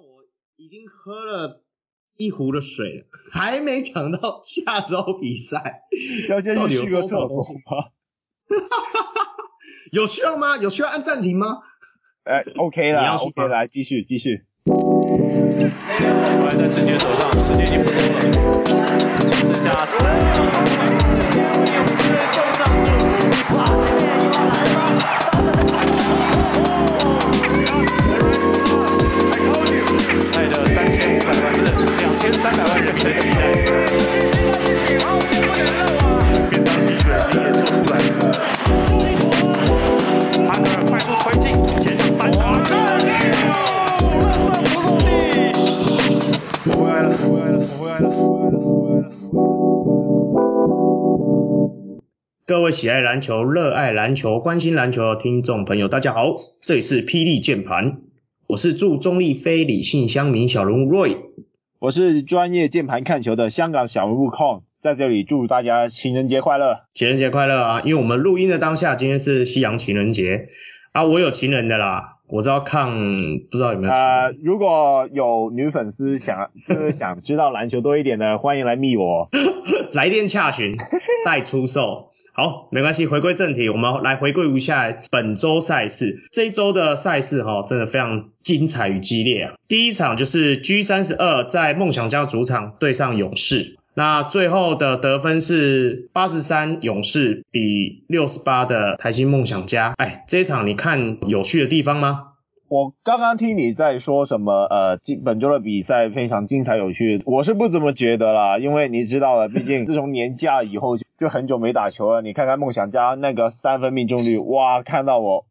我已经喝了一壶的水了，还没讲到下周比赛，要先去个厕所吗？有需要吗？有需要按暂停吗？哎，OK 了，OK，来继续继续。还在自己的手上，时间已经不多了，剩下四三百万人的期待，便当机的经验做出来。哈格尔快速推进，前向三打。我回来了，我回来了，我回来了，我回来了。各位喜爱篮球、热爱篮球、关心篮球的听众朋友，大家好，这里是霹雳键盘，我是驻中立非理性乡民小人物 Roy。我是专业键盘看球的香港小人物 Con，在这里祝大家情人节快乐！情人节快乐啊！因为我们录音的当下，今天是西洋情人节啊，我有情人的啦，我知道 Con 不知道有没有情人。呃，如果有女粉丝想 就是想知道篮球多一点的，欢迎来密我，来电洽询，待出售。好，没关系，回归正题，我们来回顾一下本周赛事。这一周的赛事哈，真的非常精彩与激烈啊！第一场就是 G 三十二在梦想家主场对上勇士，那最后的得分是八十三勇士比六十八的台新梦想家。哎，这一场你看有趣的地方吗？我刚刚听你在说什么？呃，今本周的比赛非常精彩有趣，我是不怎么觉得啦，因为你知道了，毕竟自从年假以后就就很久没打球了。你看看梦想家那个三分命中率，哇，看到我。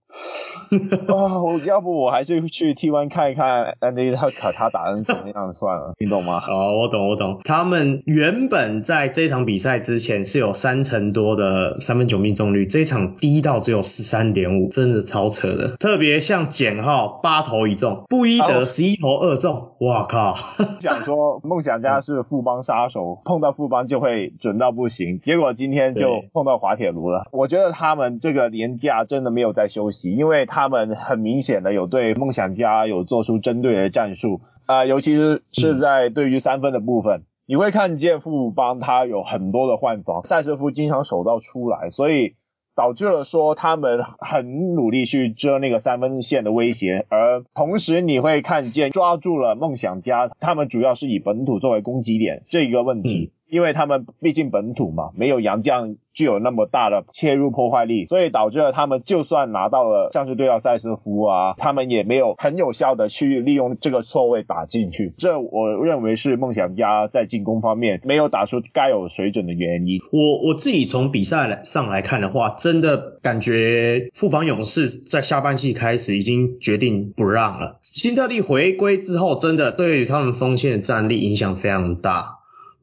啊，我要不我还是去 T1 看一看 Andy 他他打成怎么样算了，你懂吗？哦，我懂我懂。他们原本在这场比赛之前是有三成多的三分球命中率，这场低到只有十三点五，真的超扯的。特别像简浩八投一中，布伊德十一投二中，哇靠！想说梦想家是富邦杀手，碰到富邦就会准到不行，结果今天就碰到滑铁卢了。我觉得他们这个年假真的没有在休息，因为他。们很明显的有对梦想家有做出针对的战术，啊、呃，尤其是是在对于三分的部分，嗯、你会看见富邦他有很多的换防，赛瑟夫经常手到出来，所以导致了说他们很努力去遮那个三分线的威胁，而同时你会看见抓住了梦想家，他们主要是以本土作为攻击点这一个问题。嗯因为他们毕竟本土嘛，没有洋将具有那么大的切入破坏力，所以导致了他们就算拿到了像是对到赛斯夫啊，他们也没有很有效的去利用这个错位打进去。这我认为是梦想家在进攻方面没有打出该有水准的原因。我我自己从比赛来上来看的话，真的感觉富邦勇士在下半季开始已经决定不让了。辛特利回归之后，真的对于他们锋线的战力影响非常大。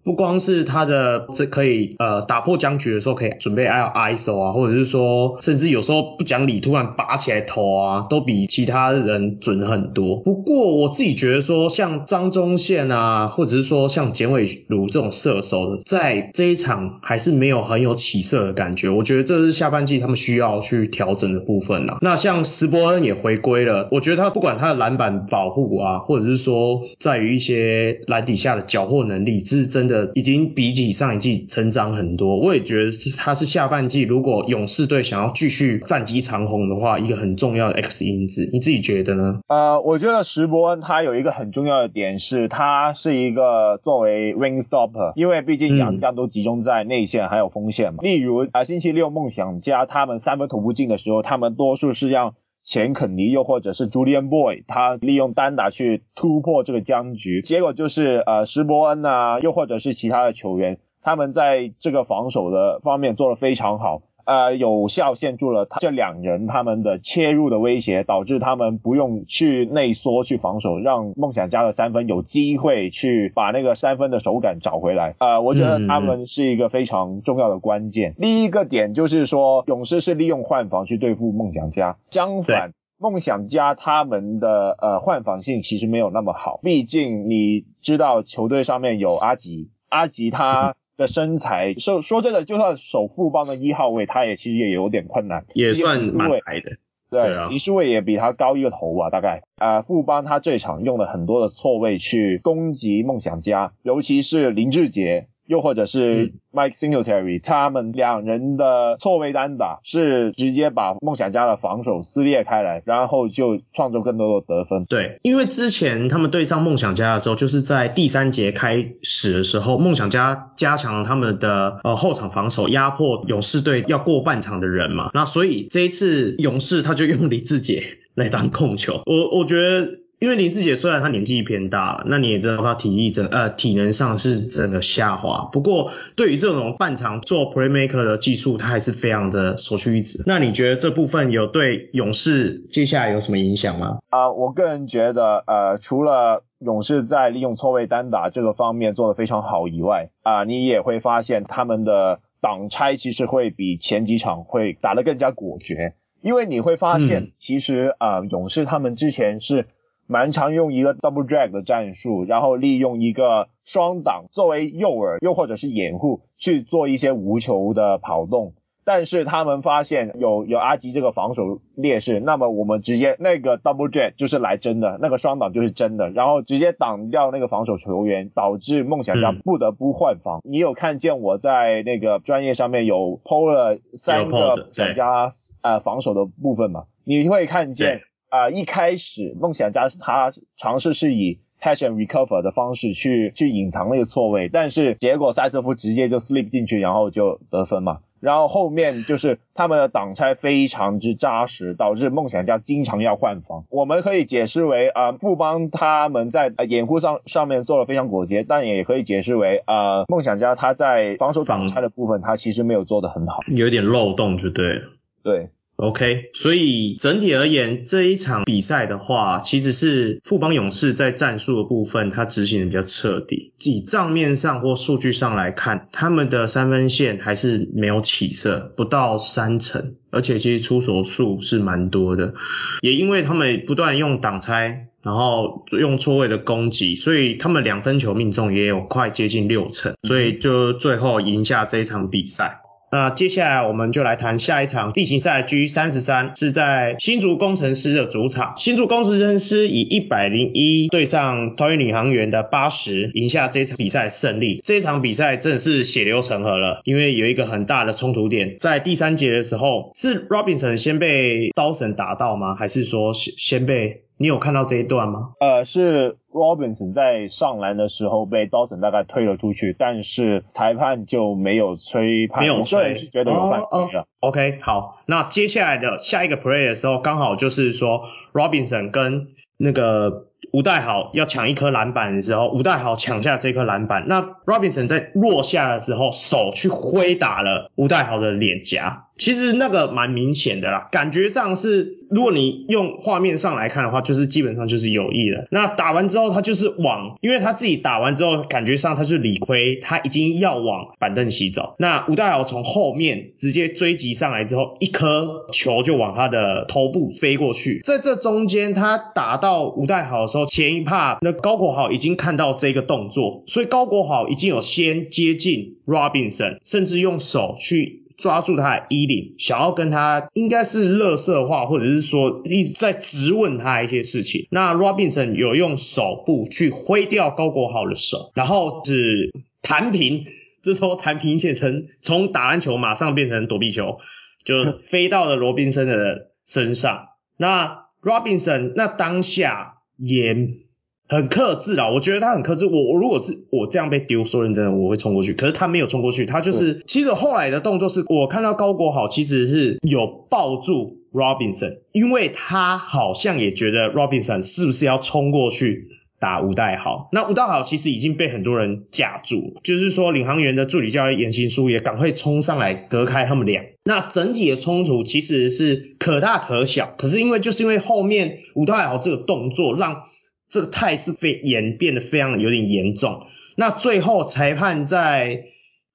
不光是他的这可以呃打破僵局的时候可以准备挨 ISO 啊，或者是说甚至有时候不讲理突然拔起来投啊，都比其他人准很多。不过我自己觉得说像张宗宪啊，或者是说像简伟儒这种射手，在这一场还是没有很有起色的感觉。我觉得这是下半季他们需要去调整的部分了。那像斯伯恩也回归了，我觉得他不管他的篮板保护啊，或者是说在于一些篮底下的缴获能力，这是真的。已经比起上一季成长很多，我也觉得是他是下半季如果勇士队想要继续战绩长虹的话，一个很重要的 X 因子，你自己觉得呢？呃，我觉得石伯恩他有一个很重要的点是，他是一个作为 ring stopper，因为毕竟洋将都集中在内线还有锋线嘛。嗯、例如啊、呃，星期六梦想家他们三分投不进的时候，他们多数是让。钱肯尼又或者是 Julian Boy，他利用单打去突破这个僵局，结果就是呃施伯恩啊，又或者是其他的球员，他们在这个防守的方面做得非常好。呃，有效限住了他这两人他们的切入的威胁，导致他们不用去内缩去防守，让梦想家的三分有机会去把那个三分的手感找回来。呃，我觉得他们是一个非常重要的关键。嗯、一个点就是说，勇士是利用换防去对付梦想家，相反，梦想家他们的呃换防性其实没有那么好，毕竟你知道球队上面有阿吉，阿吉他。的身材，说说真的，就算首富帮的一号位，他也其实也有点困难，也算蛮矮的。对，啊，林书伟也比他高一个头吧，大概。啊、呃，富邦他这场用了很多的错位去攻击梦想家，尤其是林志杰。又或者是 Mike Singletary，、嗯、他们两人的错位单打是直接把梦想家的防守撕裂开来，然后就创造更多的得分。对，因为之前他们对上梦想家的时候，就是在第三节开始的时候，梦想家加强了他们的呃后场防守，压迫勇士队要过半场的人嘛。那所以这一次勇士他就用李志杰来当控球，我我觉得。因为林志杰虽然他年纪偏大了，那你也知道他体力整呃体能上是整个下滑。不过对于这种半场做 playmaker 的技术，他还是非常的首屈一指。那你觉得这部分有对勇士接下来有什么影响吗？啊、呃，我个人觉得呃，除了勇士在利用错位单打这个方面做得非常好以外，啊、呃，你也会发现他们的挡拆其实会比前几场会打得更加果决。因为你会发现，其实啊、勇士他们之前是。蛮常用一个 double drag 的战术，然后利用一个双挡作为诱饵，又或者是掩护去做一些无球的跑动。但是他们发现有有阿吉这个防守劣势，那么我们直接那个 double drag 就是来真的，那个双挡就是真的，然后直接挡掉那个防守球员，导致梦想家不得不换防。嗯、你有看见我在那个专业上面有 PO 了三个梦想家呃防守的部分吗？你会看见。啊、呃，一开始梦想家他尝试是以 passion recover 的方式去去隐藏那个错位，但是结果塞瑟夫直接就 slip 进去，然后就得分嘛。然后后面就是他们的挡拆非常之扎实，导致梦想家经常要换防。我们可以解释为啊、呃，富邦他们在呃掩护上上面做了非常果决，但也可以解释为啊、呃，梦想家他在防守挡拆的部分他其实没有做得很好，有点漏洞就对了。对。OK，所以整体而言，这一场比赛的话，其实是富邦勇士在战术的部分，他执行的比较彻底。以账面上或数据上来看，他们的三分线还是没有起色，不到三成，而且其实出手数是蛮多的。也因为他们不断用挡拆，然后用错位的攻击，所以他们两分球命中也有快接近六成，所以就最后赢下这一场比赛。那接下来我们就来谈下一场地形赛 G 三十三，是在新竹工程师的主场，新竹工程师以一百零一对上桃园领航员的八十，赢下这场比赛胜利。这场比赛真的是血流成河了，因为有一个很大的冲突点，在第三节的时候，是 Robinson 先被刀神打到吗？还是说先先被？你有看到这一段吗？呃，是 Robinson 在上篮的时候被 Dawson 大概推了出去，但是裁判就没有吹判，没有吹，是觉得有犯规了。OK，好，那接下来的下一个 play 的时候，刚好就是说 Robinson 跟那个吴岱豪要抢一颗篮板的时候，吴岱豪抢下这颗篮板，那 Robinson 在落下的时候，手去挥打了吴岱豪的脸颊。其实那个蛮明显的啦，感觉上是，如果你用画面上来看的话，就是基本上就是有意的。那打完之后，他就是往，因为他自己打完之后，感觉上他是理亏，他已经要往板凳席走。那吴岱豪从后面直接追击上来之后，一颗球就往他的头部飞过去。在这中间，他打到吴岱豪的时候，前一帕那高国豪已经看到这个动作，所以高国豪已经有先接近 Robinson，甚至用手去。抓住他的衣领，想要跟他应该是乐色话，或者是说一直在质问他一些事情。那 Robinson 有用手部去挥掉高国豪的手，然后是弹平，这时候弹平写成从打篮球马上变成躲避球，就飞到了罗宾森的身上。那 Robinson 那当下也。很克制啊，我觉得他很克制。我我如果是我这样被丢，说认真的，我会冲过去。可是他没有冲过去，他就是、嗯、其实后来的动作是，我看到高国豪其实是有抱住 Robinson，因为他好像也觉得 Robinson 是不是要冲过去打吴岱豪。那吴岱豪其实已经被很多人架住，就是说领航员的助理教练严行书也赶快冲上来隔开他们俩。那整体的冲突其实是可大可小，可是因为就是因为后面吴岱豪这个动作让。这个态势非演变得非常有点严重，那最后裁判在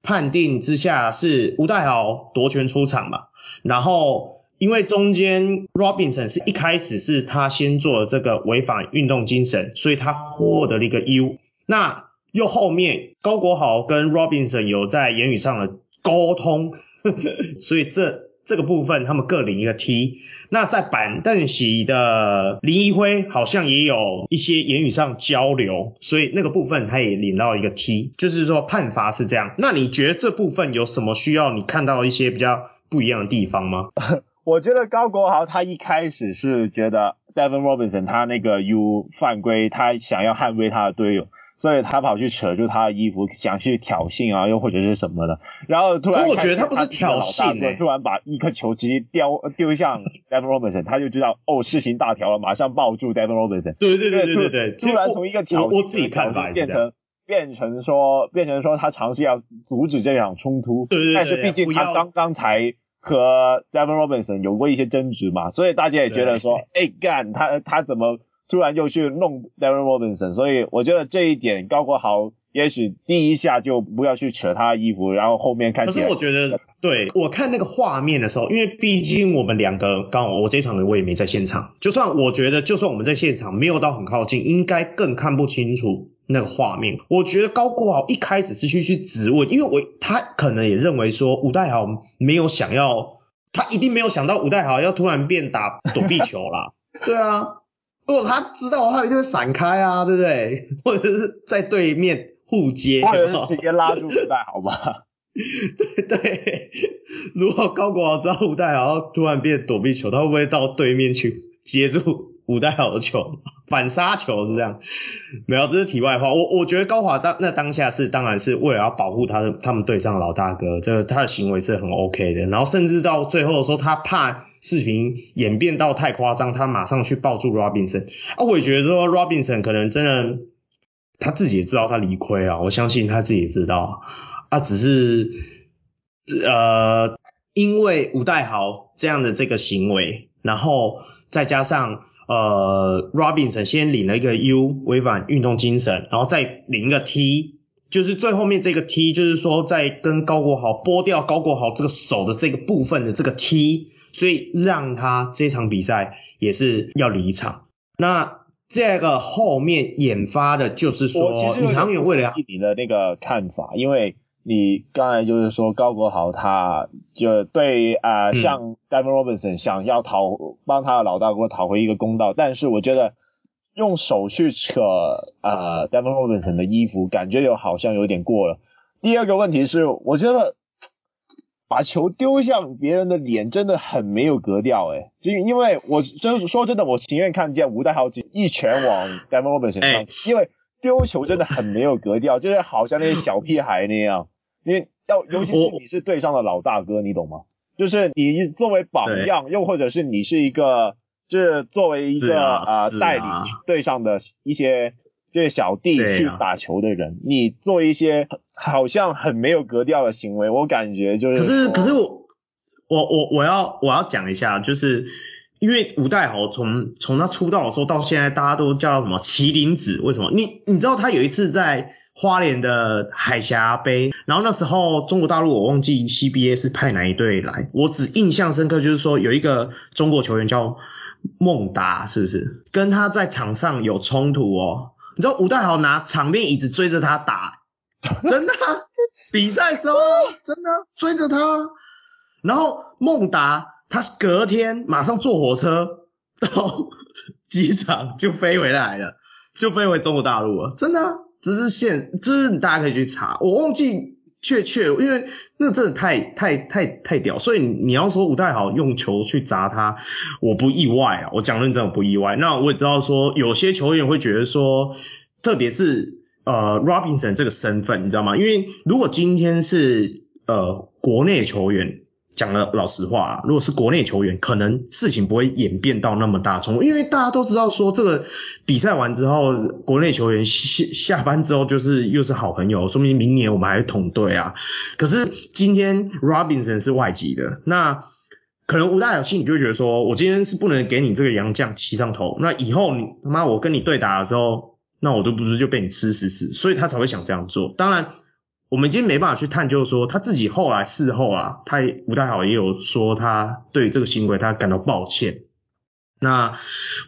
判定之下是吴岱豪夺权出场嘛，然后因为中间 Robinson 是一开始是他先做了这个违反运动精神，所以他获得了一个 U，那又后面高国豪跟 Robinson 有在言语上的沟通，所以这。这个部分他们各领一个 T。那在板凳席的林宜辉好像也有一些言语上交流，所以那个部分他也领到一个 T，就是说判罚是这样。那你觉得这部分有什么需要你看到一些比较不一样的地方吗？我觉得高国豪他一开始是觉得 Devin Robinson 他那个 U 犯规，他想要捍卫他的队友。所以他跑去扯住他的衣服，想去挑衅啊，又或者是什么的。然后突然，我觉得他不是挑衅、欸，突然把一颗球直接丢丢向 Devin Robinson，他就知道哦，事情大条了，马上抱住 Devin Robinson。对对对对对对，突然从一个挑衅，我自己看法变成变成说变成说他尝试要阻止这场冲突。对对对，但是毕竟他刚刚才和 Devin Robinson 有过一些争执嘛，所以大家也觉得说，哎干他他怎么？突然又去弄 Darren Robinson，所以我觉得这一点高国豪也许第一下就不要去扯他的衣服，然后后面看起来。可是我觉得，对，我看那个画面的时候，因为毕竟我们两个刚好我这场我也没在现场，就算我觉得就算我们在现场没有到很靠近，应该更看不清楚那个画面。我觉得高国豪一开始是去去质问，因为我他可能也认为说吴代豪没有想要，他一定没有想到吴代豪要突然变打躲避球啦。对啊。如果他知道的话，一定会闪开啊，对不对？或者是在对面互接，或者是直接拉住吴岱豪吧。对对，如果高国豪知道吴代豪突然变躲避球，他会不会到对面去接住吴代豪的球，反杀球是这样？没有，这是题外话。我我觉得高华当那当下是当然是为了要保护他的他们队上的老大哥，这个他的行为是很 OK 的。然后甚至到最后的时候，他怕。视频演变到太夸张，他马上去抱住 Robinson 啊！我也觉得说 Robinson 可能真的他自己也知道他理亏啊，我相信他自己也知道啊，只是呃，因为吴岱豪这样的这个行为，然后再加上呃 Robinson 先领了一个 U 违反运动精神，然后再领一个 T，就是最后面这个 T，就是说在跟高国豪剥掉高国豪这个手的这个部分的这个 T。所以让他这场比赛也是要离场。那这个后面引发的就是说，其实宇航员为了你的那个看法，因为你刚才就是说高国豪他就对啊、呃，像 Devin Robinson 想要讨帮他的老大哥讨回一个公道，但是我觉得用手去扯啊、呃、Devin Robinson 的衣服，感觉又好像有点过了。第二个问题是，我觉得。把球丢向别人的脸真的很没有格调哎，就因为我真说真的，我情愿看见吴代豪一拳往 Devin Robinson 身上，因为丢球真的很没有格调，就是好像那些小屁孩那样。因为要尤其是你是队上的老大哥，你懂吗？就是你作为榜样，又或者是你是一个，就是作为一个啊带领队上的一些。这些小弟去打球的人，啊、你做一些好像很没有格调的行为，我感觉就是。可是可是我我我我要我要讲一下，就是因为吴代豪从从他出道的时候到现在，大家都叫他什么麒麟子？为什么？你你知道他有一次在花莲的海峡杯，然后那时候中国大陆我忘记 CBA 是派哪一队来，我只印象深刻就是说有一个中国球员叫孟达，是不是？跟他在场上有冲突哦。你知道吴岱豪拿场边椅子追着他打，真的，比赛时候真的追着他，然后孟达他隔天马上坐火车到机场就飞回来了，就飞回中国大陆了，真的，这是现，这是大家可以去查，我忘记确切，因为那真的太太太太屌，所以你要说不太好用球去砸他，我不意外啊，我讲认真我不意外。那我也知道说有些球员会觉得说，特别是呃 Robinson 这个身份，你知道吗？因为如果今天是呃国内球员。讲了老实话啊，如果是国内球员，可能事情不会演变到那么大冲突，因为大家都知道说这个比赛完之后，国内球员下下班之后就是又是好朋友，说明明年我们还是同队啊。可是今天 Robinson 是外籍的，那可能吴大有心里就觉得说，我今天是不能给你这个洋将骑上头，那以后你他妈我跟你对打的时候，那我都不是就被你吃死死，所以他才会想这样做。当然。我们今天没办法去探究说他自己后来事后啊，他吴太豪也有说他对这个行为他感到抱歉。那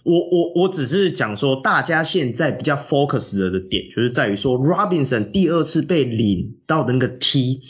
我我我只是讲说，大家现在比较 focus 的的点，就是在于说 Robinson 第二次被领到的那个 T，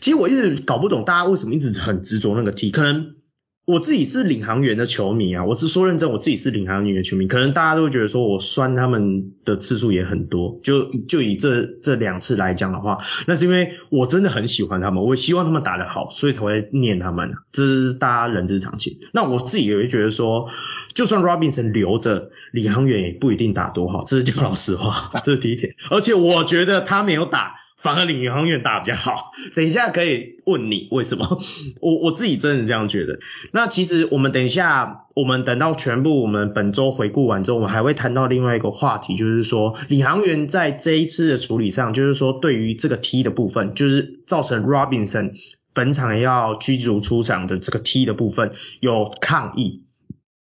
其实我一直搞不懂大家为什么一直很执着那个 T，可能。我自己是领航员的球迷啊，我是说认真，我自己是领航员的球迷。可能大家都会觉得说我酸他们的次数也很多，就就以这这两次来讲的话，那是因为我真的很喜欢他们，我也希望他们打得好，所以才会念他们，这是大家人之常情。那我自己也会觉得说，就算 Robinson 留着，领航员也不一定打多好，这是讲老实话，这是第一点。而且我觉得他没有打。反而领航员打比较好，等一下可以问你为什么？我我自己真的这样觉得。那其实我们等一下，我们等到全部我们本周回顾完之后，我们还会谈到另外一个话题，就是说领航员在这一次的处理上，就是说对于这个 T 的部分，就是造成 Robinson 本场要驱逐出场的这个 T 的部分有抗议，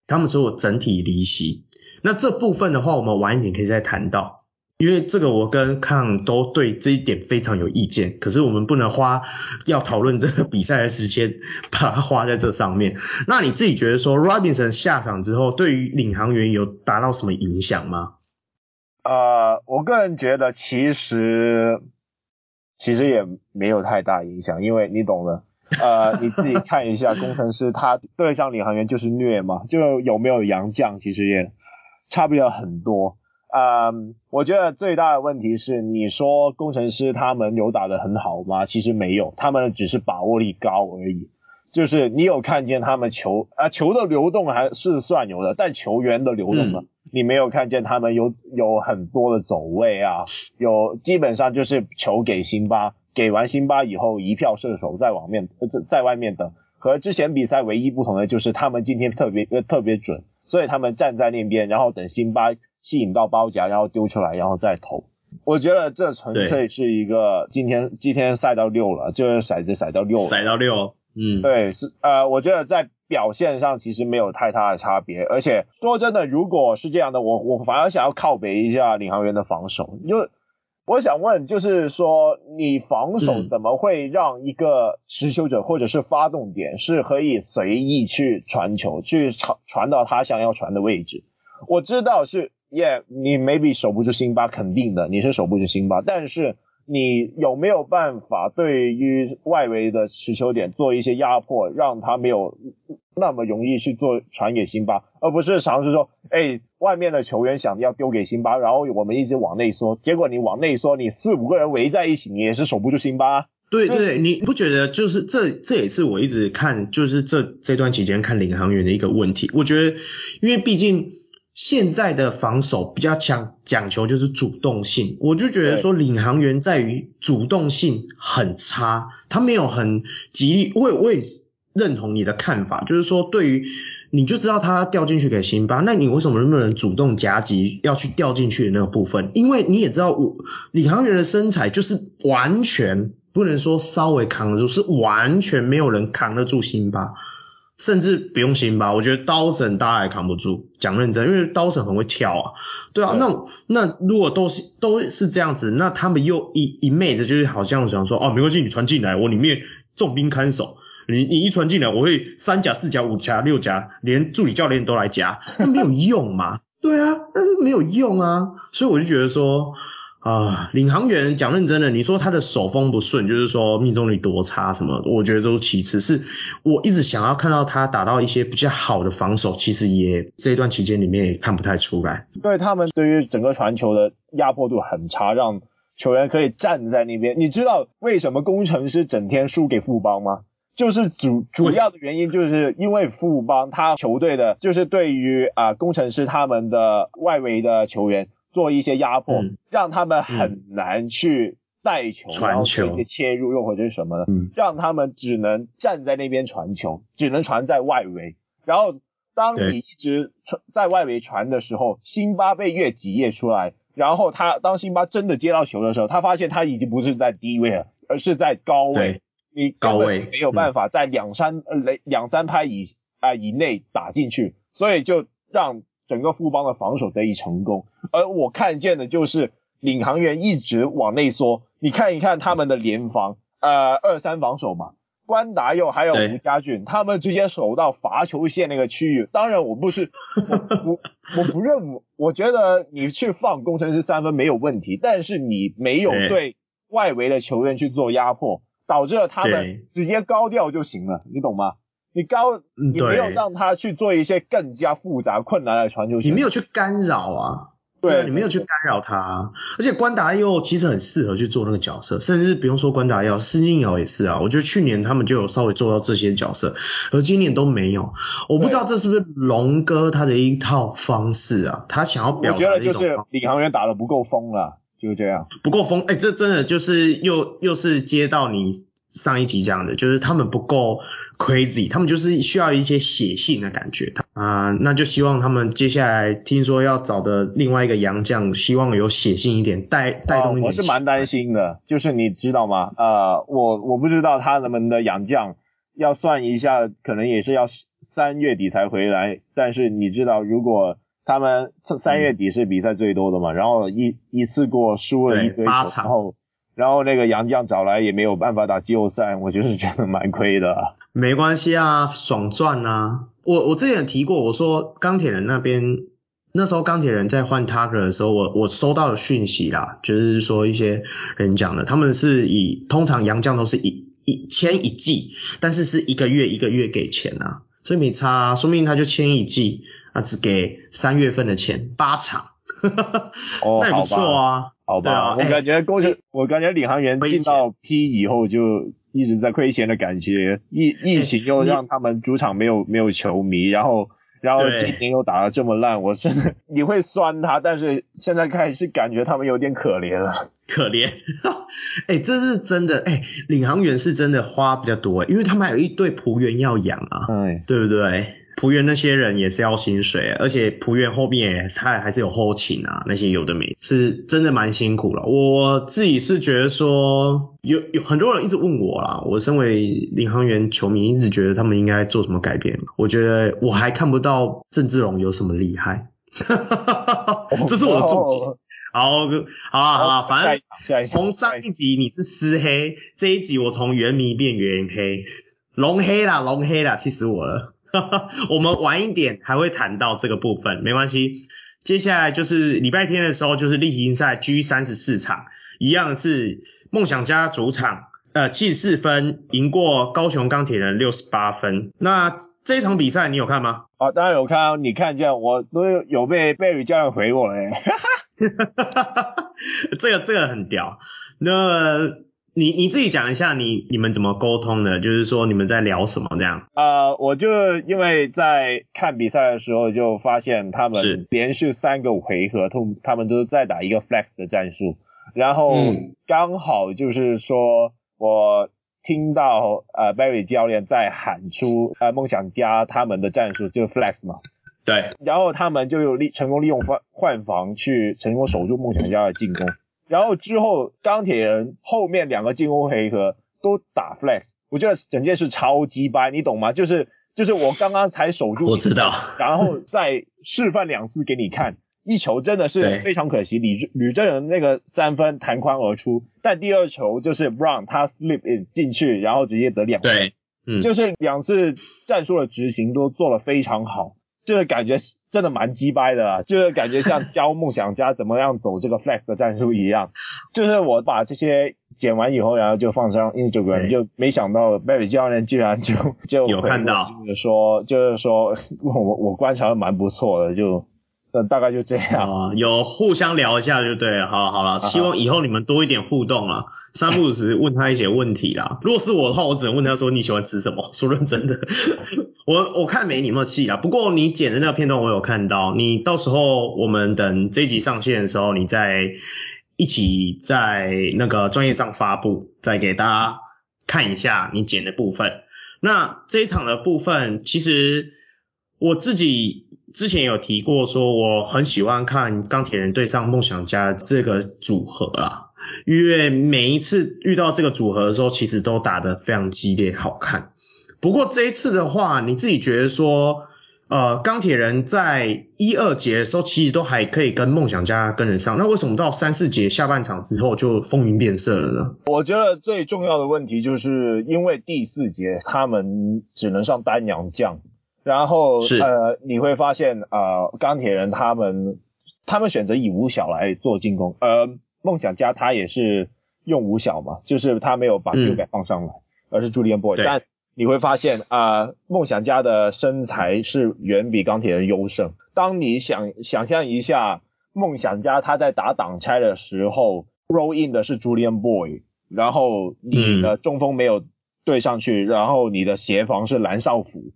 他们说我整体离席。那这部分的话，我们晚一点可以再谈到。因为这个我跟康都对这一点非常有意见，可是我们不能花要讨论这个比赛的时间把它花在这上面。那你自己觉得说，Robinson 下场之后，对于领航员有达到什么影响吗？呃，我个人觉得其实其实也没有太大影响，因为你懂的。呃，你自己看一下工程师他对上领航员就是虐嘛，就有没有洋将其实也差不了很多。嗯，um, 我觉得最大的问题是，你说工程师他们有打得很好吗？其实没有，他们只是把握力高而已。就是你有看见他们球啊，球的流动还是算有的，但球员的流动呢？嗯、你没有看见他们有有很多的走位啊，有基本上就是球给辛巴，给完辛巴以后一票射手在往面在在外面等。和之前比赛唯一不同的就是他们今天特别特别准，所以他们站在那边，然后等辛巴。吸引到包夹，然后丢出来，然后再投。我觉得这纯粹是一个今天今天赛到六了，就是骰子骰到六了。骰到六，嗯，对，是呃，我觉得在表现上其实没有太大的差别。而且说真的，如果是这样的，我我反而想要靠北一下领航员的防守，因为我想问，就是说你防守怎么会让一个持球者或者是发动点是可以随意去传球，去传传到他想要传的位置？我知道是。耶，yeah, 你 maybe 守不住辛巴，肯定的，你是守不住辛巴。但是你有没有办法对于外围的持球点做一些压迫，让他没有那么容易去做传给辛巴，而不是尝试说，哎，外面的球员想要丢给辛巴，然后我们一直往内缩，结果你往内缩，你四五个人围在一起，你也是守不住辛巴。对对，你不觉得就是这这也是我一直看，就是这这段期间看领航员的一个问题。我觉得，因为毕竟。现在的防守比较强，讲求就是主动性。我就觉得说，领航员在于主动性很差，他没有很极力。我也我也认同你的看法，就是说，对于你就知道他掉进去给辛巴，那你为什么能不能主动夹击要去掉进去的那个部分？因为你也知道，我领航员的身材就是完全不能说稍微扛得住，是完全没有人扛得住辛巴。甚至不用辛巴，我觉得刀神大家也扛不住。讲认真，因为刀神很会跳啊。对啊，对那那如果都是都是这样子，那他们又一一昧的，就是好像想说，哦，没关系，你传进来，我里面重兵看守。你你一传进来，我会三甲、四甲、五甲、六甲，连助理教练都来夹，那没有用嘛？对啊，那是没有用啊。所以我就觉得说。啊，领航员讲认真的，你说他的手风不顺，就是说命中率多差什么，我觉得都其次。是我一直想要看到他打到一些比较好的防守，其实也这一段期间里面也看不太出来。对他们对于整个传球的压迫度很差，让球员可以站在那边。你知道为什么工程师整天输给富邦吗？就是主主要的原因就是因为富邦他球队的，就是对于啊工程师他们的外围的球员。做一些压迫，嗯、让他们很难去带球，传、嗯、球，一些切入又或者是什么的，嗯、让他们只能站在那边传球，只能传在外围。然后当你一直传在外围传的时候，辛巴被越挤越出来。然后他当辛巴真的接到球的时候，他发现他已经不是在低位了，而是在高位。对你高位没有办法在两三呃两三拍以啊、呃、以内打进去，所以就让。整个富邦的防守得以成功，而我看见的就是领航员一直往内缩。你看一看他们的联防，呃，二三防守嘛，关达佑还有吴家俊，他们直接守到罚球线那个区域。当然，我不是我我我不认，我觉得你去放工程师三分没有问题，但是你没有对外围的球员去做压迫，导致了他们直接高调就行了，你懂吗？你高你没有让他去做一些更加复杂困难的传球，你没有去干扰啊。对啊，你没有去干扰他，啊，而且关达又其实很适合去做那个角色，甚至不用说关达佑，施晋尧也是啊。我觉得去年他们就有稍微做到这些角色，而今年都没有。我不知道这是不是龙哥他的一套方式啊？他想要表达的一种。我觉得就是领航员打的不够疯了，就是这样。不够疯，哎，这真的就是又又是接到你。上一集讲的就是他们不够 crazy，他们就是需要一些写信的感觉啊、呃，那就希望他们接下来听说要找的另外一个洋将，希望有写信一点，带带动一点、哦。我是蛮担心的，就是你知道吗？呃，我我不知道他们的洋将要算一下，可能也是要三月底才回来。但是你知道，如果他们三月底是比赛最多的嘛，嗯、然后一一次过输了一堆球，然后。然后那个杨将找来也没有办法打季后赛，我就是觉得蛮亏的。没关系啊，爽赚啊！我我之前有提过，我说钢铁人那边那时候钢铁人在换 Tucker 的时候，我我收到的讯息啦，就是说一些人讲的，他们是以通常杨将都是以一签一季，但是是一个月一个月给钱啊，所以没差啊，说明他就签一季啊，只给三月份的钱，八场，哦，那也不错啊。好吧，啊、我感觉工程，欸、我感觉领航员进到 P 以后就一直在亏钱的感觉，疫疫情又让他们主场没有没有球迷，然后然后今年又打得这么烂，我真的你会酸他，但是现在开始感觉他们有点可怜了，可怜，哎、欸，这是真的，哎、欸，领航员是真的花比较多，因为他们还有一队仆员要养啊，嗯，对不对？璞园那些人也是要薪水，而且璞园后面也他还是有后勤啊，那些有的没，是真的蛮辛苦了。我自己是觉得说，有有很多人一直问我啦，我身为领航员球迷，一直觉得他们应该做什么改变。我觉得我还看不到郑志龙有什么厉害，这是我的重点。好，好了好了，反正从上一集你是私黑，这一集我从原迷变原黑，龙黑啦龙黑啦，气死我了。我们晚一点还会谈到这个部分，没关系。接下来就是礼拜天的时候，就是例行赛 G 三十四场，一样是梦想家主场，呃，七十四分赢过高雄钢铁人六十八分。那这一场比赛你有看吗？哦，当然有看，你看见我都有被贝尔教练回我嘞。哈哈哈，这个这个很屌。那。你你自己讲一下你，你你们怎么沟通的？就是说你们在聊什么这样？呃，我就因为在看比赛的时候就发现他们连续三个回合，他他们都是在打一个 flex 的战术，然后刚好就是说我听到呃 Barry 教练在喊出呃梦想家他们的战术就是 flex 嘛，对，然后他们就有利成功利用换换防去成功守住梦想家的进攻。然后之后，钢铁人后面两个进攻回合都打 flex，我觉得整件事超级掰，你懂吗？就是就是我刚刚才守住，我知道，然后再示范两次给你看，一球真的是非常可惜，吕吕正仁那个三分弹框而出，但第二球就是 Brown 他 slip in 进去，然后直接得两分，对，嗯，就是两次战术的执行都做得非常好。就是感觉真的蛮鸡掰的啊，就是感觉像教梦想家怎么样走这个 flex 的战术一样。就是我把这些剪完以后，然后就放上 Instagram，就没想到 Barry 教练居然就就有看到，就是说就是说 我我观察的蛮不错的，就。嗯，大概就这样。哦，有互相聊一下就对了。好了好了，希望以后你们多一点互动啊。三不五时问他一些问题啦。如果是我的话，我只能问他说你喜欢吃什么。说认真的，我我看没你那么细啊。不过你剪的那个片段我有看到，你到时候我们等这一集上线的时候，你再一起在那个专业上发布，再给大家看一下你剪的部分。那这一场的部分，其实我自己。之前有提过说我很喜欢看钢铁人对上梦想家这个组合啦，因为每一次遇到这个组合的时候，其实都打得非常激烈好看。不过这一次的话，你自己觉得说，呃钢铁人在一二节的时候其实都还可以跟梦想家跟得上，那为什么到三四节下半场之后就风云变色了呢？我觉得最重要的问题就是因为第四节他们只能上单洋将，然后是。呃你会发现呃钢铁人他们他们选择以五小来做进攻，呃梦想家他也是用五小嘛，就是他没有把 Gilbert 放上来，嗯、而是 Julian Boyd，但你会发现啊，呃、梦想家的身材是远比钢铁人优胜。当你想想象一下，梦想家他在打挡拆的时候，roll in 的是 Julian Boyd，然后你的中锋没有对上去，嗯、然后你的协防是蓝少辅，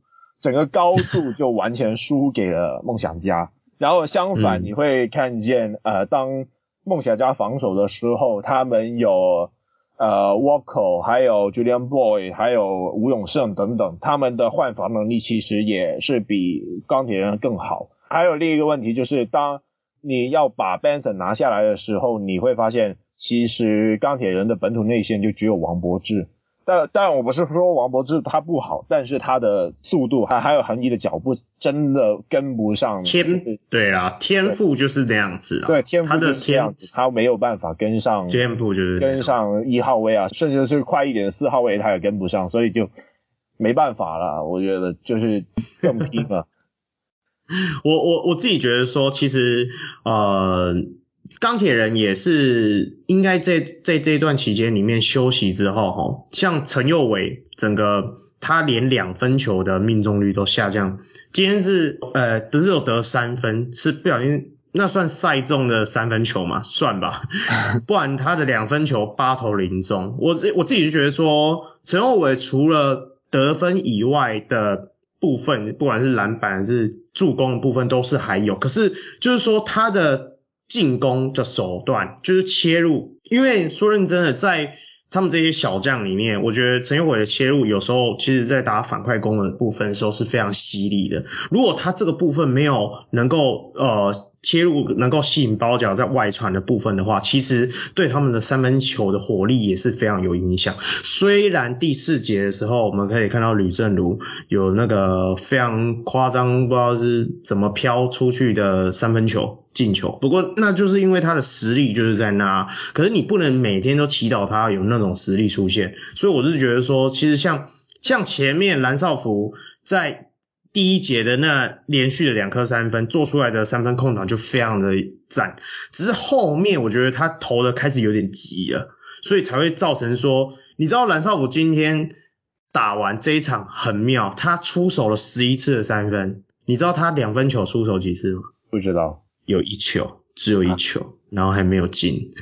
整个高度就完全输给了梦想家。然后相反，你会看见呃，当梦想家防守的时候，他们有。呃，Walker 还有 Julian Boyd 还有吴永胜等等，他们的换防能力其实也是比钢铁人更好。还有另一个问题就是，当你要把 Benson 拿下来的时候，你会发现其实钢铁人的本土内线就只有王柏智。但但我不是说王柏芝他不好，但是他的速度还还有横移的脚步真的跟不上天。对啊，天赋就是这样子啊。对，天赋就是这样子，他没有办法跟上。天赋就是跟上一号位啊，甚至是快一点的四号位他也跟不上，所以就没办法了。我觉得就是更拼了。我我我自己觉得说，其实呃。钢铁人也是应该在在这段期间里面休息之后，哈，像陈佑伟，整个他连两分球的命中率都下降。今天是呃，只有得三分，是不小心，那算赛中的三分球吗？算吧，不然他的两分球八投零中。我我自己就觉得说，陈佑伟除了得分以外的部分，不管是篮板还是助攻的部分，都是还有。可是就是说他的。进攻的手段就是切入，因为说认真的，在他们这些小将里面，我觉得陈友伟的切入有时候其实在打反快攻的部分的时候是非常犀利的。如果他这个部分没有能够呃。切入能够吸引包夹在外传的部分的话，其实对他们的三分球的火力也是非常有影响。虽然第四节的时候，我们可以看到吕政儒有那个非常夸张，不知道是怎么飘出去的三分球进球，不过那就是因为他的实力就是在那。可是你不能每天都祈祷他有那种实力出现，所以我是觉得说，其实像像前面蓝少辅在。第一节的那连续的两颗三分做出来的三分空档就非常的赞，只是后面我觉得他投的开始有点急了，所以才会造成说，你知道蓝少辅今天打完这一场很妙，他出手了十一次的三分，你知道他两分球出手几次吗？不知道，有一球，只有一球，啊、然后还没有进。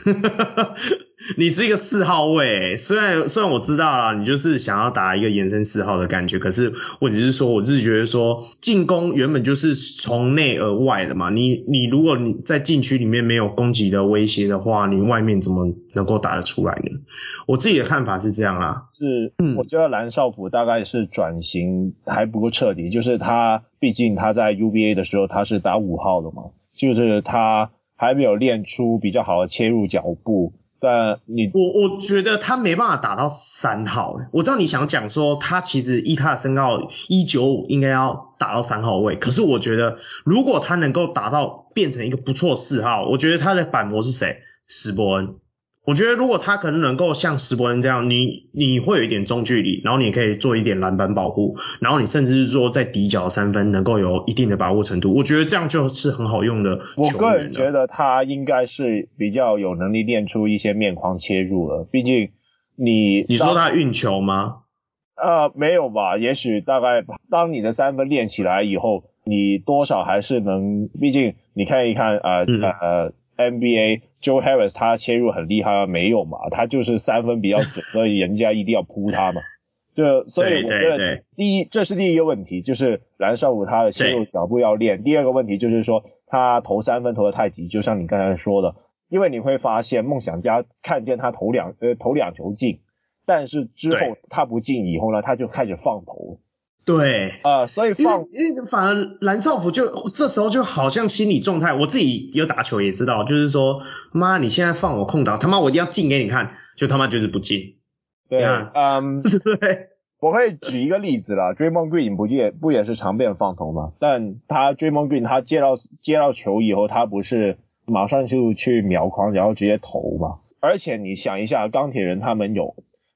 你是一个四号位，虽然虽然我知道啦，你就是想要打一个延伸四号的感觉，可是我只是说，我是觉得说进攻原本就是从内而外的嘛，你你如果你在禁区里面没有攻击的威胁的话，你外面怎么能够打得出来呢？我自己的看法是这样啦，是，嗯，我觉得蓝少辅大概是转型还不够彻底，就是他毕竟他在 UBA 的时候他是打五号的嘛，就是他还没有练出比较好的切入脚步。但你我我觉得他没办法打到三号，我知道你想讲说他其实以他的身高一九五应该要打到三号位，可是我觉得如果他能够打到变成一个不错四号，我觉得他的板模是谁？史伯恩。我觉得如果他可能能够像石伯恩这样，你你会有一点中距离，然后你可以做一点篮板保护，然后你甚至是说在底角三分能够有一定的把握程度，我觉得这样就是很好用的。我个人觉得他应该是比较有能力练出一些面框切入了，毕竟你你说他运球吗？呃，没有吧，也许大概当你的三分练起来以后，你多少还是能，毕竟你看一看呃、嗯、呃 NBA。Joe Harris 他切入很厉害，没有嘛？他就是三分比较准，所以人家一定要扑他嘛。就所以我觉得第一，这是第一个问题，就是蓝少武他的切入脚步要练。第二个问题就是说他投三分投的太急，就像你刚才说的，因为你会发现梦想家看见他投两呃投两球进，但是之后他不进以后呢，他就开始放投。对，啊、呃，所以放，因为反而蓝少辅就这时候就好像心理状态，我自己有打球也知道，就是说，妈，你现在放我空档，他妈我一定要进给你看，就他妈就是不进。对，嗯，对，我可以举一个例子啦，Draymond Green 不也不也是常被人放投吗？但他 Draymond Green 他接到接到球以后，他不是马上就去瞄框，然后直接投嘛？而且你想一下，钢铁人他们有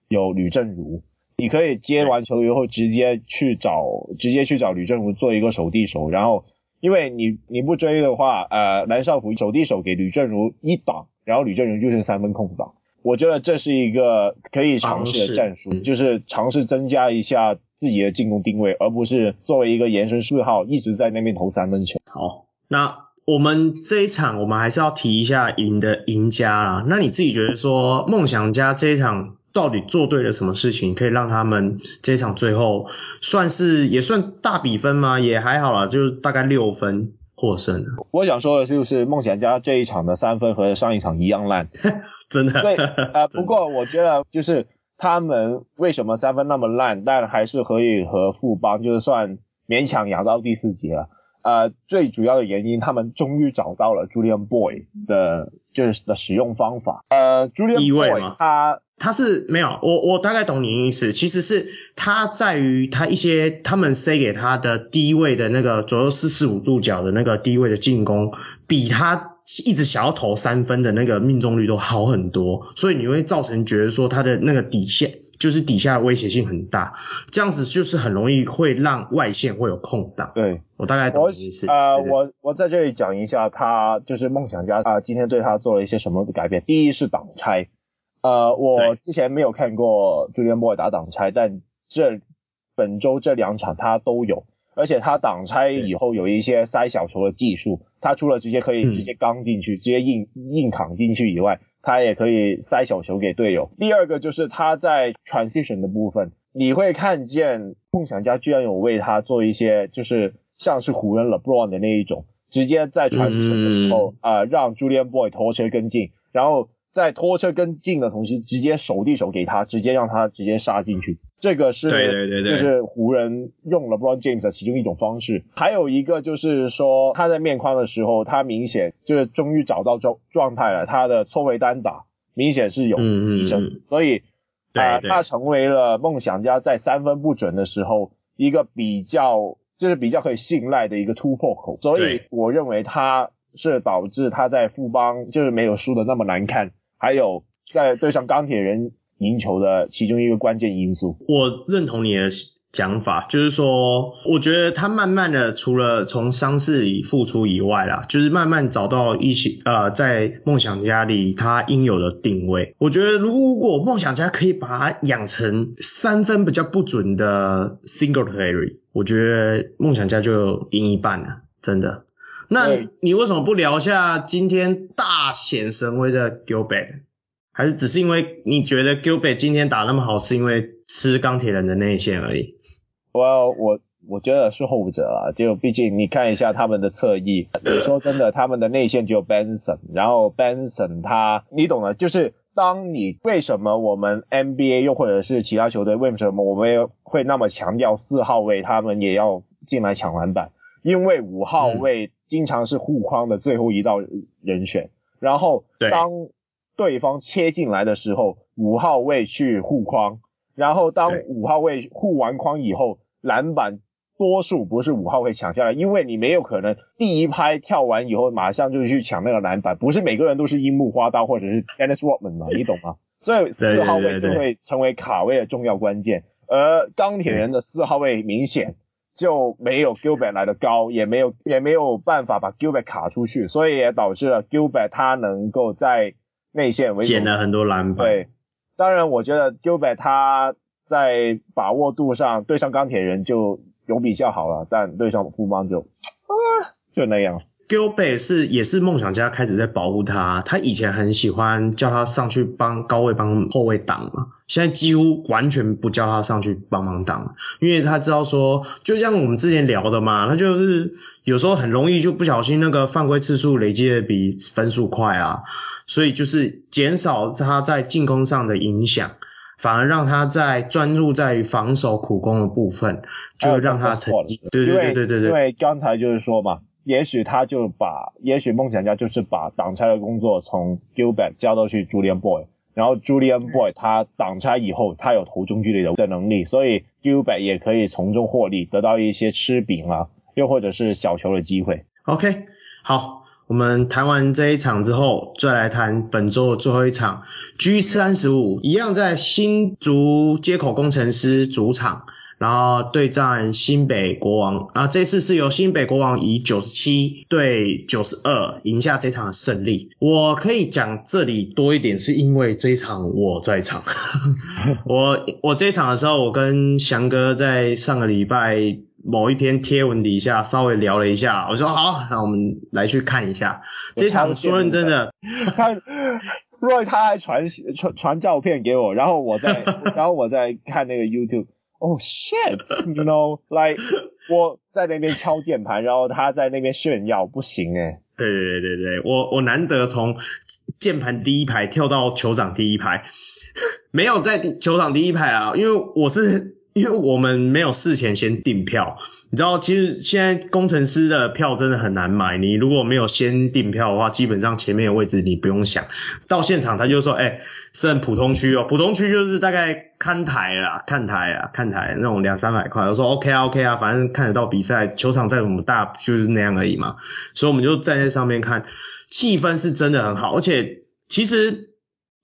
有吕政儒，你可以接完球以后直接去找直接去找吕振儒做一个手递手，然后因为你你不追的话，呃，蓝少辅手递手给吕振儒一挡，然后吕振儒就是三分空档。我觉得这是一个可以尝试的战术，就是尝试增加一下自己的进攻定位，而不是作为一个延伸四号一直在那边投三分球。好，那我们这一场我们还是要提一下赢的赢家啦。那你自己觉得说梦想家这一场到底做对了什么事情，可以让他们这一场最后算是也算大比分吗？也还好啦，就是大概六分获胜。我想说的就是梦想家这一场的三分和上一场一样烂。真的对，呃，不过我觉得就是他们为什么三分那么烂，但还是可以和富邦就是算勉强养到第四节了。呃，最主要的原因，他们终于找到了 Julian Boy 的就是的使用方法。呃，Julian Boy 他他是没有，我我大概懂你意思，其实是他在于他一些他们塞给他的低位的那个左右四四五度角的那个低位的进攻，比他。一直想要投三分的那个命中率都好很多，所以你会造成觉得说他的那个底线就是底下的威胁性很大，这样子就是很容易会让外线会有空档。对，我大概懂你意思。呃，对对我我在这里讲一下他就是梦想家啊、呃，今天对他做了一些什么改变。第一是挡拆，呃，我之前没有看过 Julian Boy 打挡拆，但这本周这两场他都有。而且他挡拆以后有一些塞小球的技术，他除了直接可以直接刚进去，嗯、直接硬硬扛进去以外，他也可以塞小球给队友。第二个就是他在 transition 的部分，你会看见梦想家居然有为他做一些，就是像是湖人 LeBron 的那一种，直接在 transition 的时候啊、嗯呃，让 Julian Boy 拖车跟进，然后在拖车跟进的同时，直接手递手给他，直接让他直接杀进去。这个是，对对对对，就是湖人用 LeBron James 的其中一种方式。还有一个就是说，他在面框的时候，他明显就是终于找到状状态了，他的错位单打明显是有提升，所以啊，他成为了梦想家在三分不准的时候一个比较就是比较可以信赖的一个突破口。所以我认为他是导致他在富邦就是没有输的那么难看，还有在对上钢铁人。赢球的其中一个关键因素，我认同你的讲法，就是说，我觉得他慢慢的除了从伤势里复出以外啦，就是慢慢找到一些呃，在梦想家里他应有的定位。我觉得如果梦想家可以把他养成三分比较不准的 Singletary，我觉得梦想家就赢一半了，真的。那你为什么不聊一下今天大显神威的 Gilbert？还是只是因为你觉得 Gilbert 今天打那么好，是因为吃钢铁人的内线而已？我我我觉得是后者啊，就毕竟你看一下他们的侧翼，你说真的，他们的内线只有 Benson，然后 Benson 他，你懂的，就是当你为什么我们 NBA 又或者是其他球队为什么我们会那么强调四号位他们也要进来抢篮板？因为五号位经常是护框的最后一道人选，嗯、然后当对方切进来的时候，五号位去护框，然后当五号位护完框以后，篮板多数不是五号位抢下来，因为你没有可能第一拍跳完以后马上就去抢那个篮板，不是每个人都是樱木花道或者是 Dennis Rodman 嘛，你懂吗？所以四号位就会成为卡位的重要关键，而钢铁人的四号位明显就没有 Gilbert 来的高，也没有也没有办法把 Gilbert 卡出去，所以也导致了 Gilbert 他能够在内线为主，捡了很多篮板。对，当然我觉得 Gilbert 他在把握度上对上钢铁人就有比较好了，但对上富邦就啊就那样。Gilbert 是也是梦想家开始在保护他，他以前很喜欢叫他上去帮高位帮后卫挡嘛，现在几乎完全不叫他上去帮忙挡，因为他知道说，就像我们之前聊的嘛，他就是有时候很容易就不小心那个犯规次数累积的比分数快啊，所以就是减少他在进攻上的影响，反而让他在专注在于防守苦攻的部分，就让他成绩。对对对对对对，因为刚才就是说嘛。也许他就把，也许梦想家就是把挡拆的工作从 Gilbert 交到去 Julian Boy，然后 Julian Boyd 他挡拆以后，他有投中距离的能力，所以 Gilbert 也可以从中获利，得到一些吃饼啊，又或者是小球的机会。OK，好，我们谈完这一场之后，再来谈本周的最后一场 G 三十五，一样在新竹接口工程师主场。然后对战新北国王，啊，这次是由新北国王以九十七对九十二赢下这场胜利。我可以讲这里多一点，是因为这一场我在场。我我这一场的时候，我跟翔哥在上个礼拜某一篇贴文底下稍微聊了一下，我说好，那我们来去看一下这一场。说认真的，他 Roy 他还传传传照片给我，然后我在 然后我在看那个 YouTube。哦、shit，you know，like 我在那边敲键盘，然后他在那边炫耀，不行诶、对。对对对对，我我难得从键盘第一排跳到球场第一排，没有在球场第一排啊，因为我是因为我们没有事前先订票。你知道，其实现在工程师的票真的很难买。你如果没有先订票的话，基本上前面的位置你不用想。到现场他就说，哎、剩普通区哦，普通区就是大概看台啦，看台啊，看台那种两三百块。我说 OK 啊，OK 啊，反正看得到比赛，球场再怎么大就是那样而已嘛。所以我们就站在上面看，气氛是真的很好，而且其实。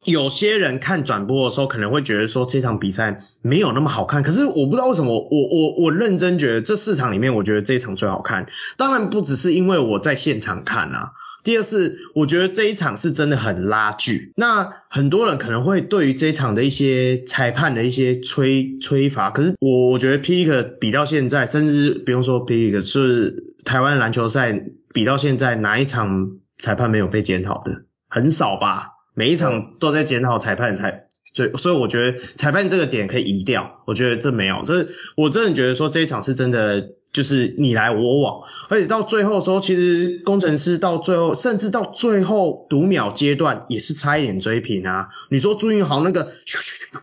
有些人看转播的时候可能会觉得说这场比赛没有那么好看，可是我不知道为什么，我我我认真觉得这四场里面，我觉得这一场最好看。当然不只是因为我在现场看啊，第二是我觉得这一场是真的很拉锯。那很多人可能会对于这一场的一些裁判的一些吹吹罚，可是我我觉得 P.League 比到现在，甚至不用说 P.League 是台湾篮球赛比到现在哪一场裁判没有被检讨的？很少吧。每一场都在检讨裁判才，所以所以我觉得裁判这个点可以移掉，我觉得这没有，这我真的觉得说这一场是真的就是你来我往，而且到最后的时候，其实工程师到最后，甚至到最后读秒阶段也是差一点追平啊。你说朱云豪那个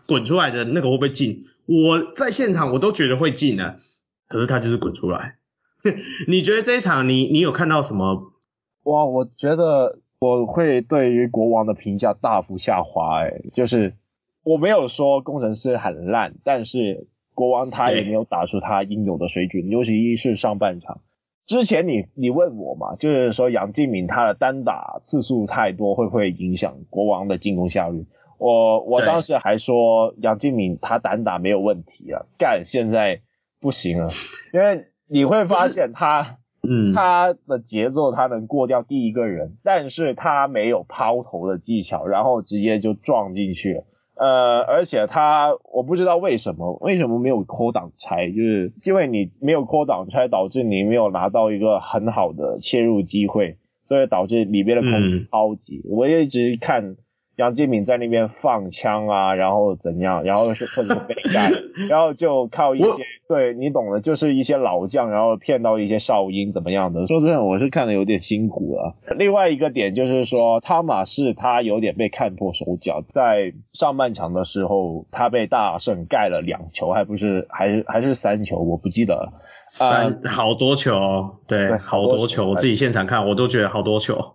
滚出来的那个会不会进？我在现场我都觉得会进的，可是他就是滚出来。你觉得这一场你你有看到什么？哇，我觉得。我会对于国王的评价大幅下滑，诶，就是我没有说工程师很烂，但是国王他也没有打出他应有的水准，尤其是上半场。之前你你问我嘛，就是说杨敬敏他的单打次数太多，会不会影响国王的进攻效率？我我当时还说杨敬敏他单打没有问题啊，干现在不行了，因为你会发现他。嗯，他的节奏他能过掉第一个人，但是他没有抛投的技巧，然后直接就撞进去了。呃，而且他我不知道为什么为什么没有 call 挡拆，就是因为你没有 call 挡拆，导致你没有拿到一个很好的切入机会，所以导致里边的空超级。嗯、我也一直看。杨敬敏在那边放枪啊，然后怎样，然后是或者被盖，然后就靠一些，对你懂的，就是一些老将，然后骗到一些少英怎么样的。说真的，我是看的有点辛苦了。另外一个点就是说，汤马士他有点被看破手脚，在上半场的时候，他被大圣盖了两球，还不是，还是还是三球，我不记得了。三、呃、好多球，对，好多球，我自己现场看，我都觉得好多球。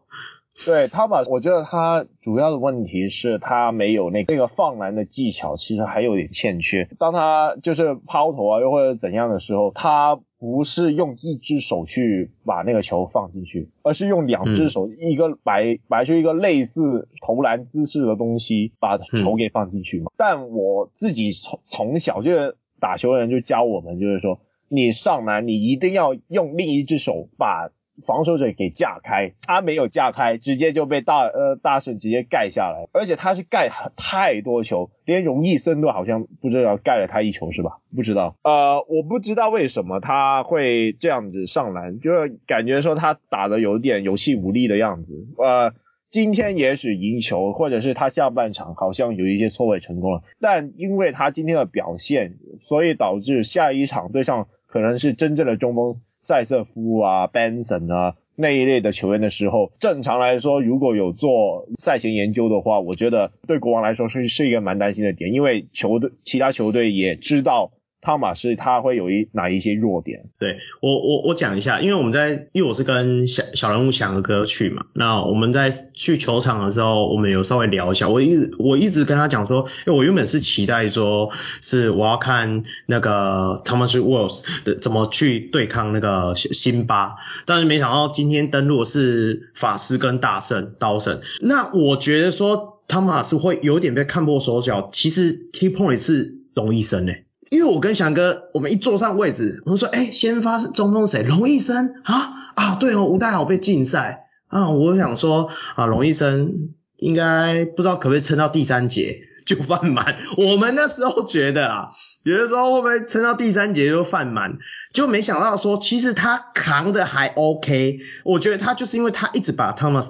对他把，我觉得他主要的问题是他没有那个那个放篮的技巧，其实还有点欠缺。当他就是抛投啊，又或者怎样的时候，他不是用一只手去把那个球放进去，而是用两只手，一个摆摆出一个类似投篮姿势的东西，把球给放进去嘛。但我自己从从小就是打球的人就教我们，就是说你上篮，你一定要用另一只手把。防守者给架开，他没有架开，直接就被大呃大圣直接盖下来，而且他是盖太多球，连荣毅森都好像不知道盖了他一球是吧？不知道，呃，我不知道为什么他会这样子上篮，就是感觉说他打的有点有气无力的样子。呃，今天也许赢球，或者是他下半场好像有一些错位成功了，但因为他今天的表现，所以导致下一场对上可能是真正的中锋。塞瑟夫啊，Benson 啊，那一类的球员的时候，正常来说，如果有做赛前研究的话，我觉得对国王来说是是一个蛮担心的点，因为球队其他球队也知道汤马斯他会有一哪一些弱点？对我我我讲一下，因为我们在因为我是跟小小人物翔哥去嘛，那我们在去球场的时候，我们有稍微聊一下。我一直我一直跟他讲说，因为我原本是期待说是我要看那个 Thomas w o l s 怎么去对抗那个辛巴，但是没想到今天登陆是法师跟大圣刀神。那我觉得说汤马斯会有点被看破手脚，其实 Key Point 是龙一生诶。因为我跟翔哥，我们一坐上位置，我们说，哎、先发中锋谁？龙医生啊啊，对哦，吴岱豪被禁赛啊，我想说啊，龙医生应该不知道可不可以撑到第三节就犯满，我们那时候觉得啊。有的时候会不会撑到第三节就犯满？就没想到说，其实他扛的还 OK。我觉得他就是因为他一直把 Thomas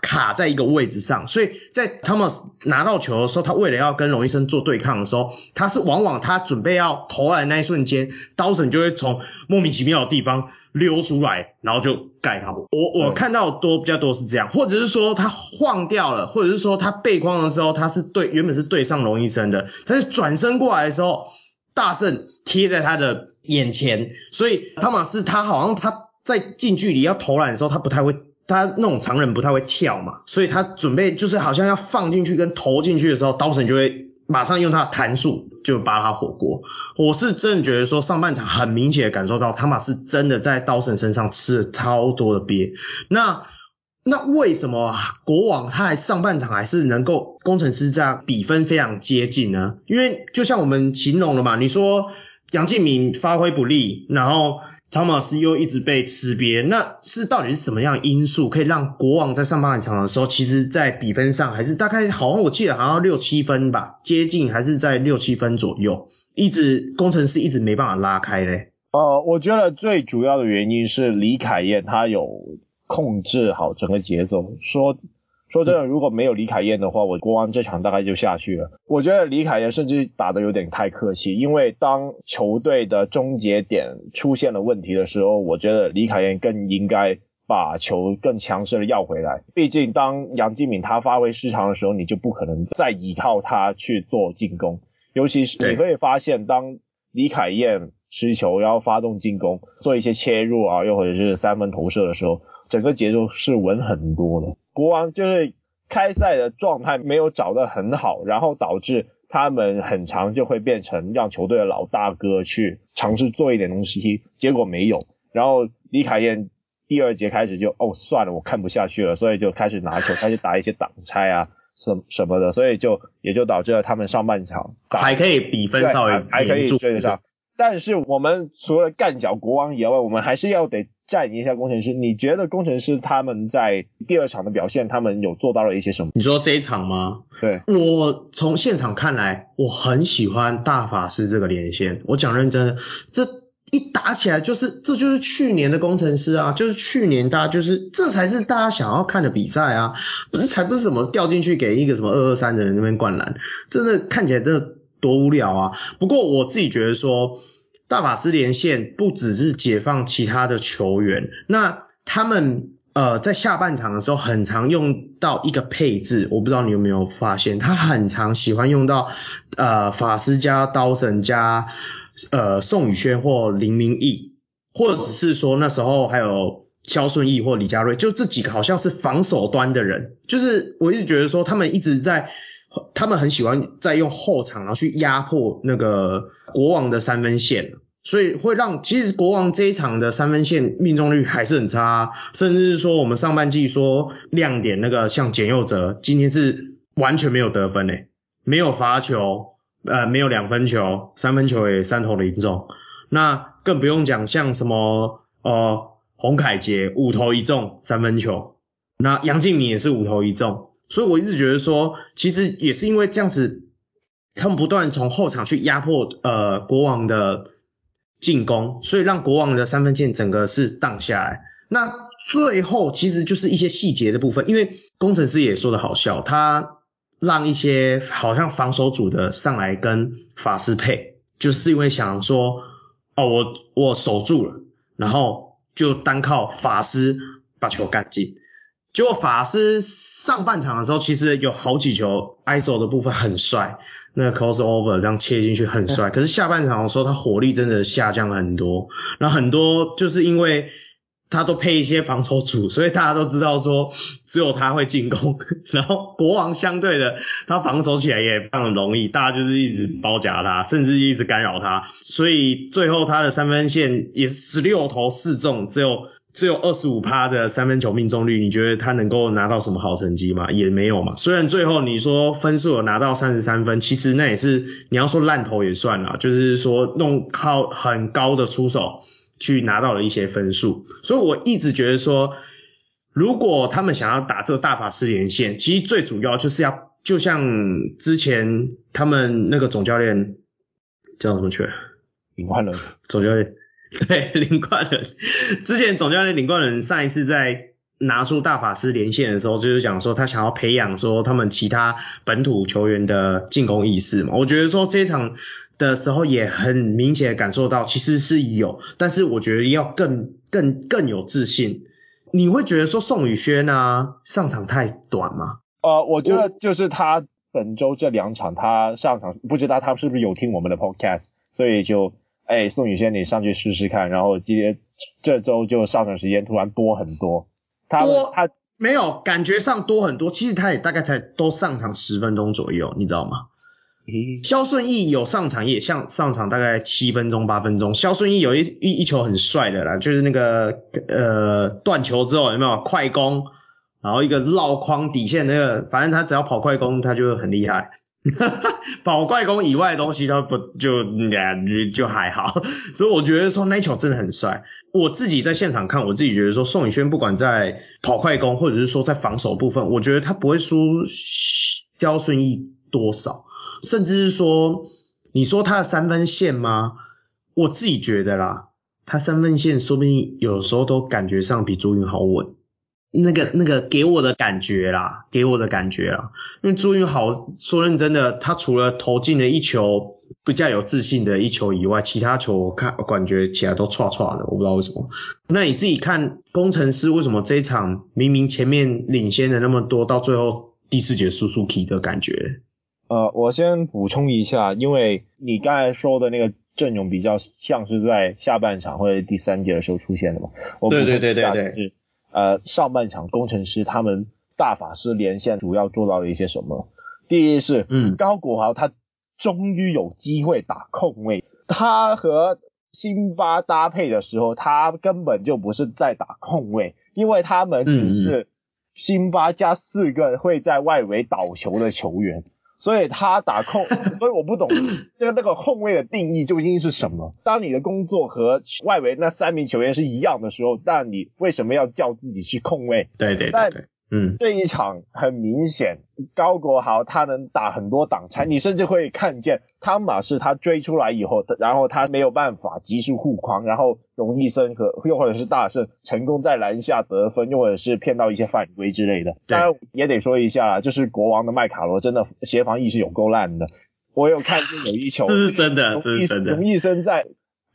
卡在一个位置上，所以在 Thomas 拿到球的时候，他为了要跟龙医生做对抗的时候，他是往往他准备要投篮的那一瞬间，刀神就会从莫名其妙的地方溜出来，然后就盖他。我我看到多比较多是这样，或者是说他晃掉了，或者是说他背框的时候，他是对原本是对上龙医生的，但是转身过来的时候。大圣贴在他的眼前，所以汤马斯他好像他在近距离要投篮的时候，他不太会，他那种常人不太会跳嘛，所以他准备就是好像要放进去跟投进去的时候，刀神就会马上用他的弹术就扒他火锅。我是真的觉得说上半场很明显的感受到汤马是真的在刀神身上吃了超多的鳖。那那为什么国王他还上半场还是能够工程师这样比分非常接近呢？因为就像我们形容了嘛，你说杨敬敏发挥不利，然后汤马斯又一直被吃瘪，那是到底是什么样的因素可以让国王在上半场的时候，其实在比分上还是大概好像我记得好像六七分吧，接近还是在六七分左右，一直工程师一直没办法拉开嘞。呃，我觉得最主要的原因是李凯燕他有。控制好整个节奏。说说真的，如果没有李凯燕的话，我国王这场大概就下去了。我觉得李凯燕甚至打得有点太客气，因为当球队的终结点出现了问题的时候，我觉得李凯燕更应该把球更强势的要回来。毕竟当杨敬敏他发挥失常的时候，你就不可能再依靠他去做进攻。尤其是你可以发现，当李凯燕持球然后发动进攻，做一些切入啊，又或者是三分投射的时候。整个节奏是稳很多的，国王就是开赛的状态没有找得很好，然后导致他们很长就会变成让球队的老大哥去尝试做一点东西，结果没有。然后李凯燕第二节开始就哦算了，我看不下去了，所以就开始拿球开始打一些挡拆啊什什么的，所以就也就导致了他们上半场还可以比分稍微还，还可以追得上。但是我们除了干掉国王以外，我们还是要得。赞一下工程师，你觉得工程师他们在第二场的表现，他们有做到了一些什么？你说这一场吗？对，我从现场看来，我很喜欢大法师这个连线。我讲认真的，这一打起来就是，这就是去年的工程师啊，就是去年大家就是这才是大家想要看的比赛啊，不是才不是什么掉进去给一个什么二二三的人那边灌篮，真的看起来真的多无聊啊。不过我自己觉得说。大法师连线不只是解放其他的球员，那他们呃在下半场的时候很常用到一个配置，我不知道你有没有发现，他很常喜欢用到呃法师加刀神加呃宋宇轩或林明义，或者只是说那时候还有肖顺义或李佳瑞，就这几个好像是防守端的人，就是我一直觉得说他们一直在。他们很喜欢在用后场，然后去压迫那个国王的三分线，所以会让其实国王这一场的三分线命中率还是很差，甚至是说我们上半季说亮点那个像简佑哲，今天是完全没有得分诶，没有罚球，呃，没有两分球，三分球也三投零中，那更不用讲像什么呃洪凯杰五投一中三分球，那杨敬敏也是五投一中。所以我一直觉得说，其实也是因为这样子，他们不断从后场去压迫呃国王的进攻，所以让国王的三分线整个是荡下来。那最后其实就是一些细节的部分，因为工程师也说的好笑，他让一些好像防守组的上来跟法师配，就是因为想说，哦我我守住了，然后就单靠法师把球干进，结果法师。上半场的时候，其实有好几球 ISO 的部分很帅，那 crossover 这样切进去很帅。可是下半场的时候，他火力真的下降了很多，然后很多就是因为。他都配一些防守组，所以大家都知道说只有他会进攻，然后国王相对的他防守起来也非常容易，大家就是一直包夹他，甚至一直干扰他，所以最后他的三分线也十六投四中，只有只有二十五趴的三分球命中率，你觉得他能够拿到什么好成绩吗？也没有嘛。虽然最后你说分数有拿到三十三分，其实那也是你要说烂投也算了，就是说弄靠很高的出手。去拿到了一些分数，所以我一直觉得说，如果他们想要打这个大法师连线，其实最主要就是要，就像之前他们那个总教练叫什么去？领冠人。总教练，对，林冠人。之前总教练林冠人上一次在拿出大法师连线的时候，就是讲说他想要培养说他们其他本土球员的进攻意识嘛。我觉得说这场。的时候也很明显感受到，其实是有，但是我觉得要更更更有自信。你会觉得说宋宇轩啊上场太短吗？呃，我觉得就是他本周这两场他上场，不知道他是不是有听我们的 podcast，所以就哎宋宇轩你上去试试看，然后今天这周就上场时间突然多很多。他多他没有感觉上多很多，其实他也大概才都上场十分钟左右，你知道吗？肖顺义有上场，也像上场大概七分钟八分钟。肖顺义有一一一球很帅的啦，就是那个呃断球之后有没有快攻，然后一个绕框底线那个，反正他只要跑快攻他就很厉害。跑快攻以外的东西他不就就就还好，所以我觉得说那球真的很帅。我自己在现场看，我自己觉得说宋宇轩不管在跑快攻或者是说在防守部分，我觉得他不会输肖顺义多少。甚至是说，你说他的三分线吗？我自己觉得啦，他三分线说不定有时候都感觉上比朱云好稳。那个那个给我的感觉啦，给我的感觉啦，因为朱云豪说认真的，他除了投进了一球比较有自信的一球以外，其他球我看我感觉起来都唰唰的，我不知道为什么。那你自己看工程师为什么这一场明明前面领先的那么多，到最后第四节输输 K 的感觉？呃，我先补充一下，因为你刚才说的那个阵容比较像是在下半场或者第三节的时候出现的嘛。我补充一下，是呃上半场工程师他们大法师连线主要做到了一些什么？第一是，嗯，高国豪他终于有机会打控卫，他和辛巴搭配的时候，他根本就不是在打控卫，因为他们只是辛巴加四个会在外围倒球的球员。所以他打控，所以我不懂这个那个控卫的定义究竟是什么。当你的工作和外围那三名球员是一样的时候，但你为什么要叫自己是控卫？对对对，对。但嗯，这一场很明显，高国豪他能打很多挡拆，你甚至会看见汤马士他追出来以后，然后他没有办法及时护框，然后容易生和又或者是大胜成功在篮下得分，又或者是骗到一些犯规之类的。当然也得说一下，就是国王的麦卡罗真的协防意识有够烂的。我有看见有一球，这是真的，这是真的。荣毅生在。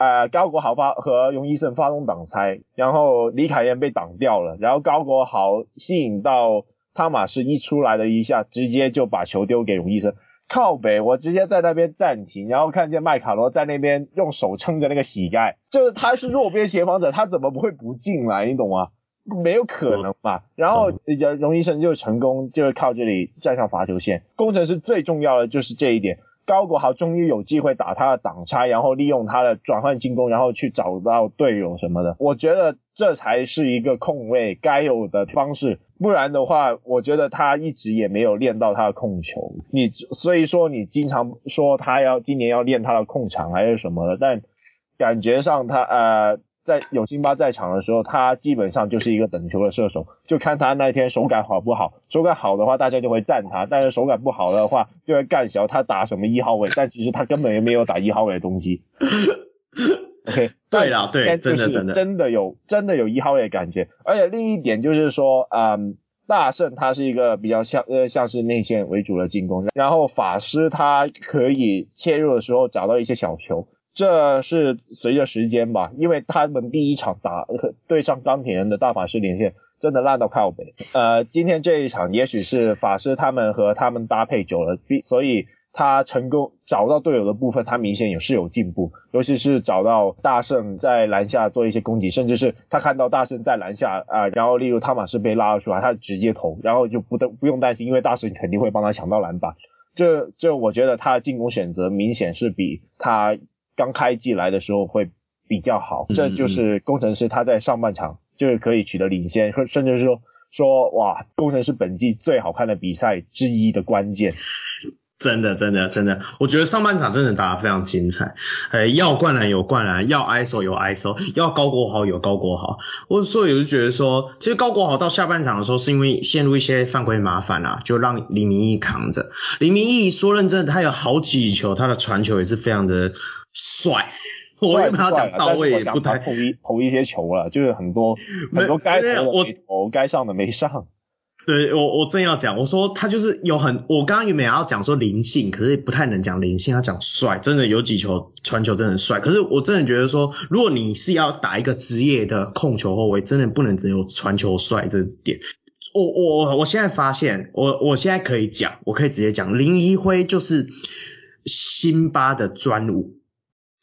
呃，高国豪发和荣医生发动挡拆，然后李凯燕被挡掉了，然后高国豪吸引到汤马士一出来的一下，直接就把球丢给荣医生，靠北，我直接在那边暂停，然后看见麦卡罗在那边用手撑着那个膝盖，就是他是弱边协防者，他怎么不会不进来，你懂吗？没有可能吧。然后荣医生就成功，就是靠这里站上罚球线，工程师最重要的就是这一点。高国豪终于有机会打他的挡拆，然后利用他的转换进攻，然后去找到队友什么的。我觉得这才是一个控卫该有的方式，不然的话，我觉得他一直也没有练到他的控球。你所以说你经常说他要今年要练他的控场还是什么的，但感觉上他呃。在有辛巴在场的时候，他基本上就是一个等球的射手，就看他那天手感好不好。手感好的话，大家就会赞他；但是手感不好的话，就会干小他打什么一号位，但其实他根本也没有打一号位的东西。OK，对了，对，真的真的真的有真的有一号位的感觉。而且另一点就是说，嗯，大圣他是一个比较像呃像是内线为主的进攻，然后法师他可以切入的时候找到一些小球。这是随着时间吧，因为他们第一场打 对上钢铁人的大法师连线，真的烂到靠北。呃，今天这一场也许是法师他们和他们搭配久了，所以他成功找到队友的部分，他明显也是有进步，尤其是找到大圣在篮下做一些攻击，甚至是他看到大圣在篮下啊、然后例如汤马士被拉了出来，他直接投，然后就不得不用担心，因为大圣肯定会帮他抢到篮板。这这，我觉得他的进攻选择明显是比他刚开季来的时候会比较好。这就是工程师他在上半场就是可以取得领先，甚至是说说哇，工程师本季最好看的比赛之一的关键。真的，真的，真的，我觉得上半场真的打得非常精彩。呃，要灌篮有灌篮，要 ISO 有 ISO，要高国豪有高国豪。我所以我就觉得说，其实高国豪到下半场的时候，是因为陷入一些犯规麻烦啊，就让李明义扛着。李明义说认真的，他有好几球，他的传球也是非常的帅。我跟他讲到位也不太投一投一些球了，就是很多很多该投的没投，该上的没上。对，我我正要讲，我说他就是有很，我刚刚原本要讲说灵性，可是不太能讲灵性，他讲帅，真的有几球传球真的帅。可是我真的觉得说，如果你是要打一个职业的控球后卫，真的不能只有传球帅这点。我我我现在发现，我我现在可以讲，我可以直接讲，林一辉就是辛巴的专武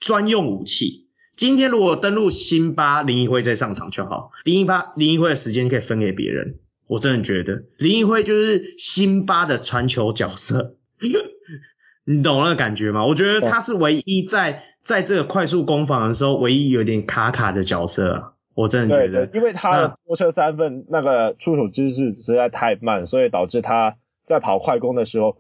专用武器。今天如果登陆辛巴，林一辉再上场就好，林一巴林一辉的时间可以分给别人。我真的觉得林奕辉就是辛巴的传球角色，你懂那个感觉吗？我觉得他是唯一在在这个快速攻防的时候，唯一有点卡卡的角色。我真的觉得，因为他的拖车三分那个出手姿势实在太慢，所以导致他在跑快攻的时候，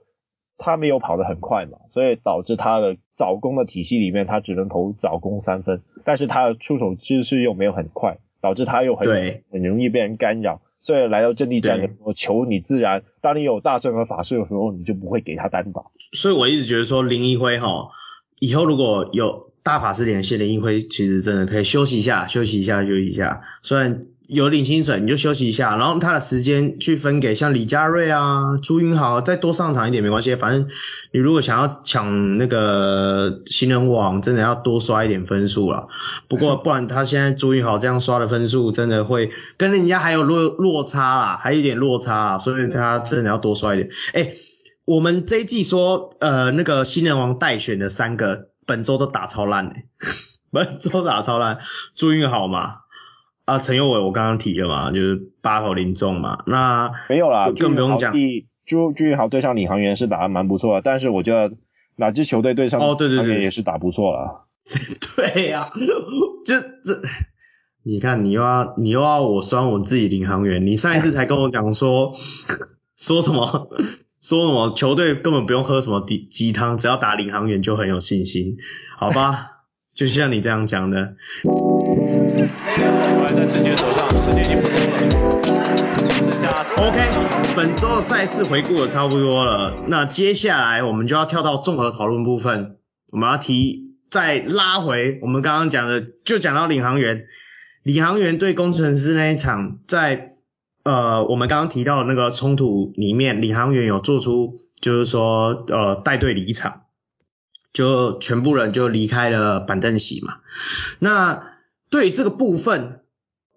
他没有跑得很快嘛，所以导致他的早攻的体系里面，他只能投早攻三分，但是他的出手姿势又没有很快，导致他又很很容易被人干扰。所以来到阵地战的时候，球你自然，当你有大阵和法师的时候，你就不会给他单打。所以我一直觉得说林一辉哈，以后如果有大法师连线，林一辉其实真的可以休息一下，休息一下，休息一下。虽然。有领薪水你就休息一下，然后他的时间去分给像李佳瑞啊、朱云豪，再多上场一点没关系，反正你如果想要抢那个新人王，真的要多刷一点分数了。不过不然他现在朱云豪这样刷的分数，真的会跟人家还有落落差啦，还有一点落差啦，所以他真的要多刷一点。诶，我们这一季说呃那个新人王待选的三个，本周都打超烂诶，本周打超烂，朱云豪嘛。啊，陈佑伟我刚刚提了嘛，就是八投零中嘛，那没有啦，更不用讲。朱朱宇豪对上领航员是打得蛮不错的，但是我觉得哪支球队对上哦，对对对，也是打不错了。对呀、啊，就这，你看你又要你又要我酸我自己领航员，你上一次才跟我讲说说什么说什么球队根本不用喝什么鸡鸡汤，只要打领航员就很有信心，好吧？就像你这样讲的。OK，本周的赛事回顾的差不多了，那接下来我们就要跳到综合讨论部分。我们要提再拉回我们刚刚讲的，就讲到领航员，领航员对工程师那一场，在呃我们刚刚提到的那个冲突里面，领航员有做出就是说呃带队离场，就全部人就离开了板凳席嘛。那对这个部分。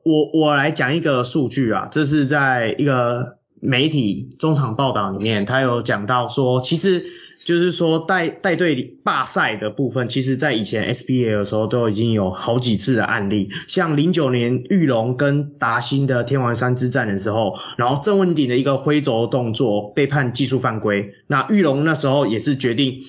我我来讲一个数据啊，这是在一个媒体中场报道里面，他有讲到说，其实就是说带带队罢赛的部分，其实在以前 SBL 的时候都已经有好几次的案例，像零九年玉龙跟达欣的天王山之战的时候，然后郑文鼎的一个挥肘动作被判技术犯规，那玉龙那时候也是决定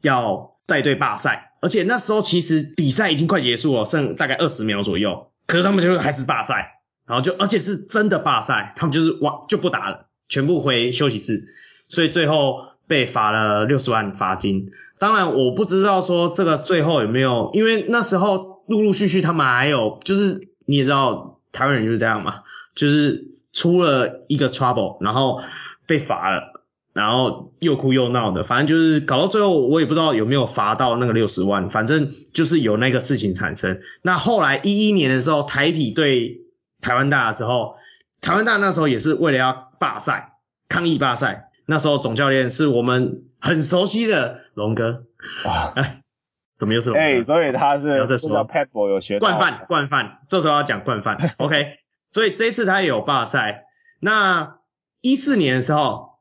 要带队罢赛，而且那时候其实比赛已经快结束了，剩大概二十秒左右。可是他们就还是罢赛，然后就而且是真的罢赛，他们就是哇就不打了，全部回休息室，所以最后被罚了六十万罚金。当然我不知道说这个最后有没有，因为那时候陆陆续续他们还有就是你也知道台湾人就是这样嘛，就是出了一个 trouble，然后被罚了。然后又哭又闹的，反正就是搞到最后，我也不知道有没有罚到那个六十万，反正就是有那个事情产生。那后来一一年的时候，台啤对台湾大的时候，台湾大那时候也是为了要罢赛，抗议罢赛。那时候总教练是我们很熟悉的龙哥。哇，哎，怎么又是龙哥？哎，所以他是叫 Pat Boy 有学惯犯，惯犯，这时候要讲惯犯。OK，所以这一次他也有罢赛。那一四年的时候，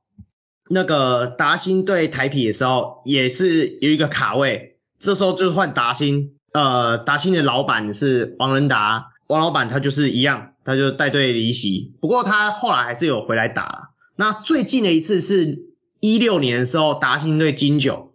那个达兴对台啤的时候，也是有一个卡位，这时候就是换达兴，呃，达兴的老板是王仁达，王老板他就是一样，他就带队离席，不过他后来还是有回来打。那最近的一次是一六年的时候，达兴对金九。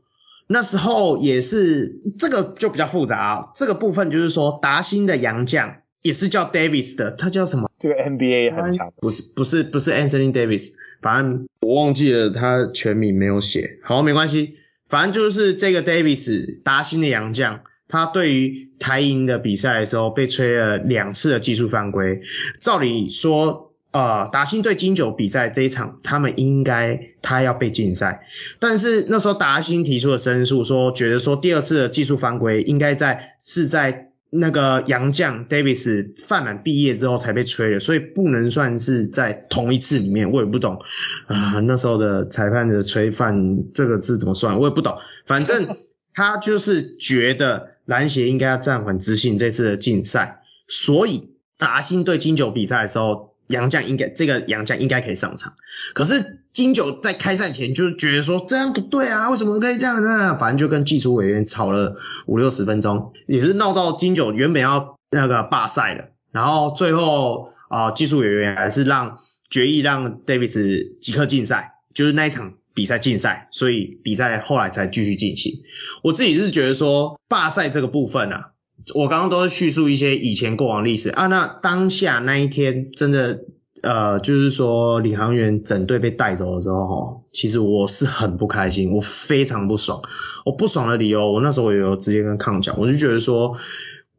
那时候也是这个就比较复杂啊，这个部分就是说达兴的洋将也是叫 Davis 的，他叫什么？这个 NBA 很强，不是不是不是 Anthony Davis，反正我忘记了他全名没有写，好没关系，反正就是这个 Davis 达欣的洋将，他对于台银的比赛的时候被吹了两次的技术犯规，照理说。呃，达欣对金九比赛这一场，他们应该他要被禁赛，但是那时候达欣提出了申诉，说觉得说第二次的技术犯规应该在是在那个洋将 Davis 范满毕业之后才被吹的，所以不能算是在同一次里面。我也不懂啊，那时候的裁判的吹犯这个字怎么算，我也不懂。反正 他就是觉得篮协应该要暂缓执行这次的禁赛，所以达兴对金九比赛的时候。杨将应该这个杨将应该可以上场，可是金九在开赛前就是觉得说这样不对啊，为什么可以这样呢？反正就跟技术委员吵了五六十分钟，也是闹到金九原本要那个罢赛了，然后最后啊、技术委员还是让决议让 Davis 即刻禁赛，就是那一场比赛禁赛，所以比赛后来才继续进行。我自己是觉得说罢赛这个部分啊。我刚刚都是叙述一些以前过往历史啊，那当下那一天真的呃，就是说领航员整队被带走了之后，其实我是很不开心，我非常不爽。我不爽的理由，我那时候也有直接跟康讲，我就觉得说，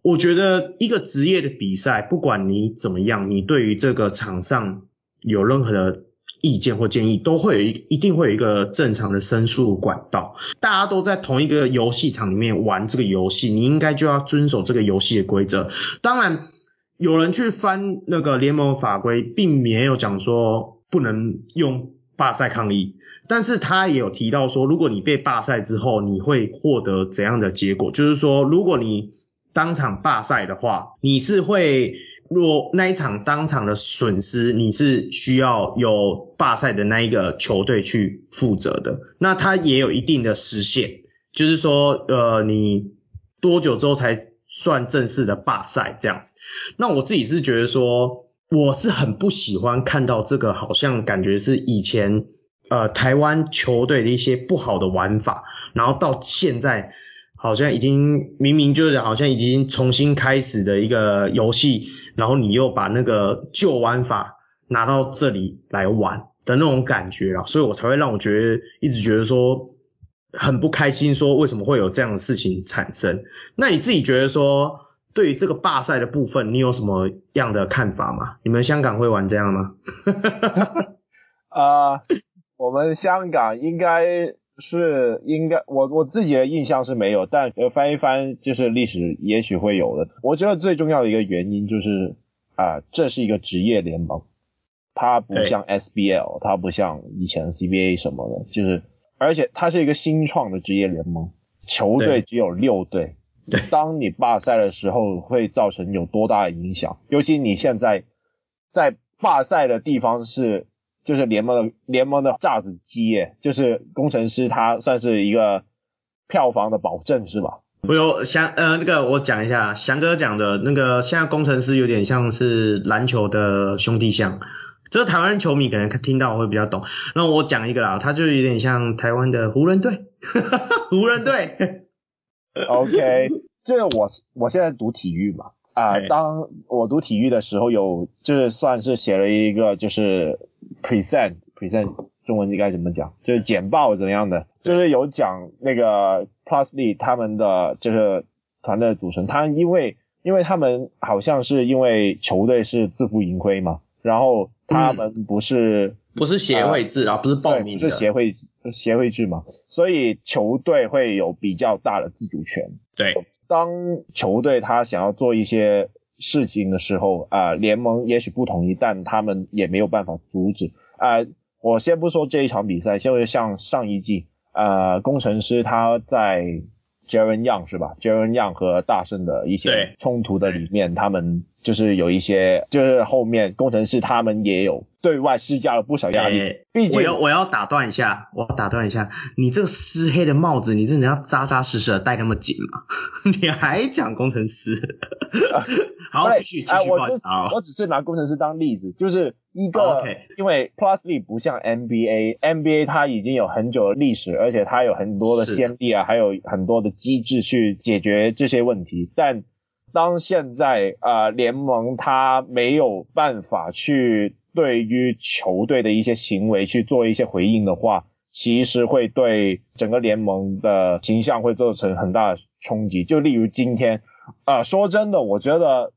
我觉得一个职业的比赛，不管你怎么样，你对于这个场上有任何的。意见或建议都会有一一定会有一个正常的申诉管道，大家都在同一个游戏场里面玩这个游戏，你应该就要遵守这个游戏的规则。当然，有人去翻那个联盟法规，并没有讲说不能用罢赛抗议，但是他也有提到说，如果你被罢赛之后，你会获得怎样的结果？就是说，如果你当场罢赛的话，你是会。若那一场当场的损失，你是需要有罢赛的那一个球队去负责的。那他也有一定的时限，就是说，呃，你多久之后才算正式的罢赛这样子？那我自己是觉得说，我是很不喜欢看到这个，好像感觉是以前呃台湾球队的一些不好的玩法，然后到现在。好像已经明明就是好像已经重新开始的一个游戏，然后你又把那个旧玩法拿到这里来玩的那种感觉啊，所以我才会让我觉得一直觉得说很不开心，说为什么会有这样的事情产生？那你自己觉得说对于这个罢赛的部分，你有什么样的看法吗？你们香港会玩这样吗？啊、uh，我们香港应该。是应该我我自己的印象是没有，但呃翻一翻就是历史也许会有的。我觉得最重要的一个原因就是啊、呃，这是一个职业联盟，它不像 SBL，它不像以前 CBA 什么的，就是而且它是一个新创的职业联盟，球队只有六队。对，当你罢赛的时候会造成有多大的影响？尤其你现在在罢赛的地方是。就是联盟的联盟的炸子鸡耶，就是工程师，他算是一个票房的保证是吧？我有翔呃那个我讲一下，翔哥讲的那个现在工程师有点像是篮球的兄弟象，这个台湾球迷可能听到会比较懂。那我讲一个啦，他就有点像台湾的湖人队，湖人队。OK，这个我我现在读体育嘛。啊、呃，当我读体育的时候有，有就是算是写了一个就是 present present 中文应该怎么讲？就是简报怎么样的？就是有讲那个 Plus League 他们的就是团队的组成，他因为因为他们好像是因为球队是自负盈亏嘛，然后他们不是、嗯、不是协会制啊，不是报名的，是协会协会制嘛，所以球队会有比较大的自主权。对。当球队他想要做一些事情的时候，啊、呃，联盟也许不同意，但他们也没有办法阻止。啊、呃，我先不说这一场比赛，就像上一季，呃，工程师他在 Jarren Young 是吧？Jarren Young 和大圣的一些冲突的里面，他们就是有一些，就是后面工程师他们也有对外施加了不少压力。欸、毕竟我要我要打断一下，我要打断一下，你这个湿黑的帽子，你真的要扎扎实实的戴那么紧吗？你还讲工程师？好，继续继续、呃、我只我只是拿工程师当例子，就是一个，okay. 因为 Plus League 不像 NBA，NBA 它已经有很久的历史，而且它有很多的先例啊，还有很多的机制去解决这些问题。但当现在啊、呃、联盟他没有办法去对于球队的一些行为去做一些回应的话，其实会对整个联盟的形象会造成很大冲击。就例如今天，呃，说真的，我觉得。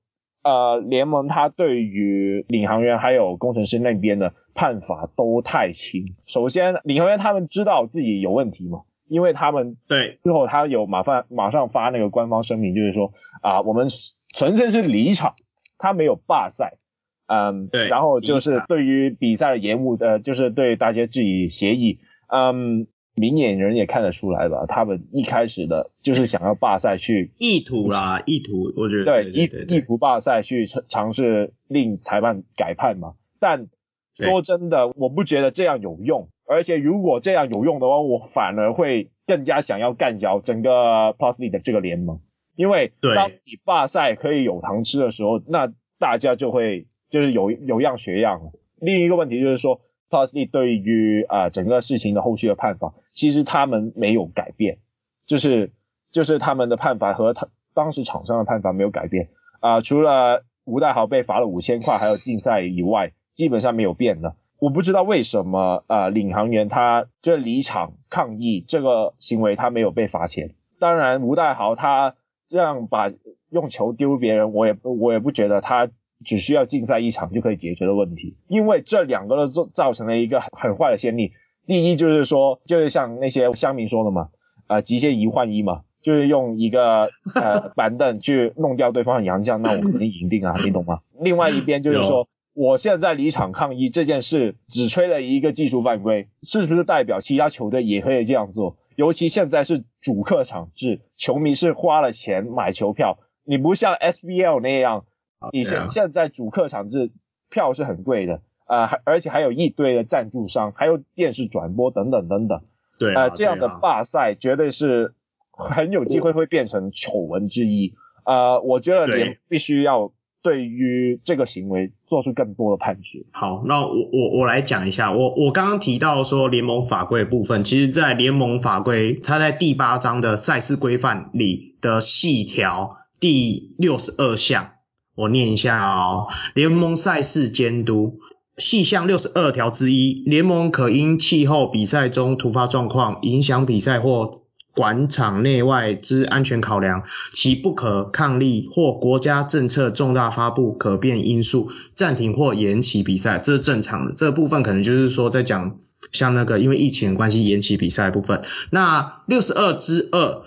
呃，联盟他对于领航员还有工程师那边的判罚都太轻。首先，领航员他们知道自己有问题吗，因为他们对之后他有马上马上发那个官方声明，就是说啊、呃，我们纯粹是离场，他没有罢赛，嗯，对，然后就是对于比赛的延误呃，就是对大家质疑协议，嗯。明眼人也看得出来吧，他们一开始的就是想要罢赛去 意图啦，意图，我觉得对，意意图罢赛去尝试令裁判改判嘛。但说真的，我不觉得这样有用，而且如果这样有用的话，我反而会更加想要干掉整个 Plus League 的这个联盟，因为当你罢赛可以有糖吃的时候，那大家就会就是有有样学样。了。另一个问题就是说。Plus League 对于啊、呃、整个事情的后续的判罚，其实他们没有改变，就是就是他们的判罚和他当时场上的判罚没有改变。啊、呃，除了吴代豪被罚了五千块还有禁赛以外，基本上没有变的。我不知道为什么啊、呃、领航员他这离场抗议这个行为他没有被罚钱。当然吴岱豪他这样把用球丢别人，我也我也不觉得他。只需要禁赛一场就可以解决的问题，因为这两个都造造成了一个很坏的先例。第一就是说，就是像那些乡民说的嘛，呃，极限一换一嘛，就是用一个呃 板凳去弄掉对方的洋将，那我肯定赢定啊，你懂吗？另外一边就是说，我现在离场抗议这件事只吹了一个技术犯规，是不是代表其他球队也可以这样做？尤其现在是主客场制，球迷是花了钱买球票，你不像 SBL 那样。你现现在主客场制票是很贵的，呃，而且还有一堆的赞助商，还有电视转播等等等等。对、啊，呃，这样的罢赛绝对是很有机会会变成丑闻之一。呃，我觉得联必须要对于这个行为做出更多的判决。好，那我我我来讲一下，我我刚刚提到说联盟法规的部分，其实在联盟法规，它在第八章的赛事规范里的细条第六十二项。我念一下哦，联盟赛事监督细项六十二条之一，联盟可因气候比赛中突发状况影响比赛或馆场内外之安全考量，其不可抗力或国家政策重大发布可变因素，暂停或延期比赛，这是正常的。这部分可能就是说在讲像那个因为疫情关系延期比赛部分。那六十二之二，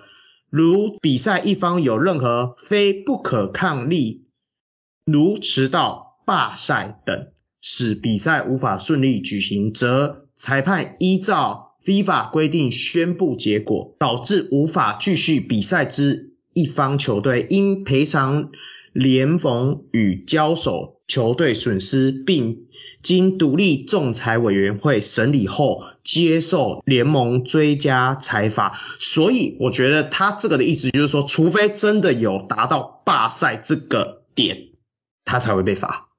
如比赛一方有任何非不可抗力。如迟到、罢赛等，使比赛无法顺利举行，则裁判依照 FIFA 规定宣布结果，导致无法继续比赛之一方球队，应赔偿联盟与交手球队损失，并经独立仲裁委员会审理后，接受联盟追加裁罚。所以，我觉得他这个的意思就是说，除非真的有达到罢赛这个点。他才会被罚，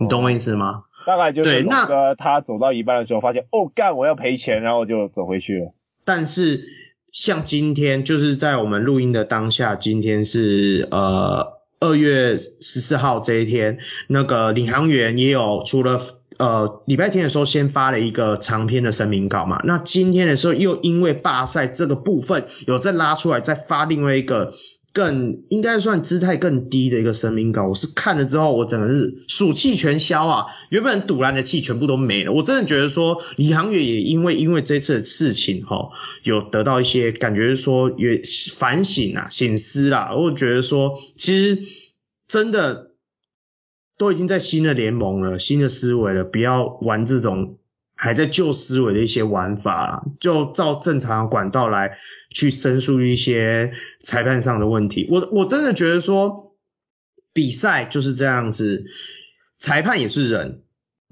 你懂我意思吗？哦、大概就是那个他走到一半的时候，发现哦干，我要赔钱，然后就走回去了。但是像今天，就是在我们录音的当下，今天是呃二月十四号这一天，那个领航员也有除了呃礼拜天的时候先发了一个长篇的声明稿嘛，那今天的时候又因为罢赛这个部分有再拉出来，再发另外一个。更应该算姿态更低的一个声明稿，我是看了之后，我整个是暑气全消啊，原本赌烂的气全部都没了。我真的觉得说，李航员也因为因为这次的事情哈，有得到一些感觉，说也反省啊、省思啦。我觉得说，其实真的都已经在新的联盟了、新的思维了，不要玩这种还在旧思维的一些玩法，就照正常管道来去申诉一些裁判上的问题。我我真的觉得说，比赛就是这样子，裁判也是人，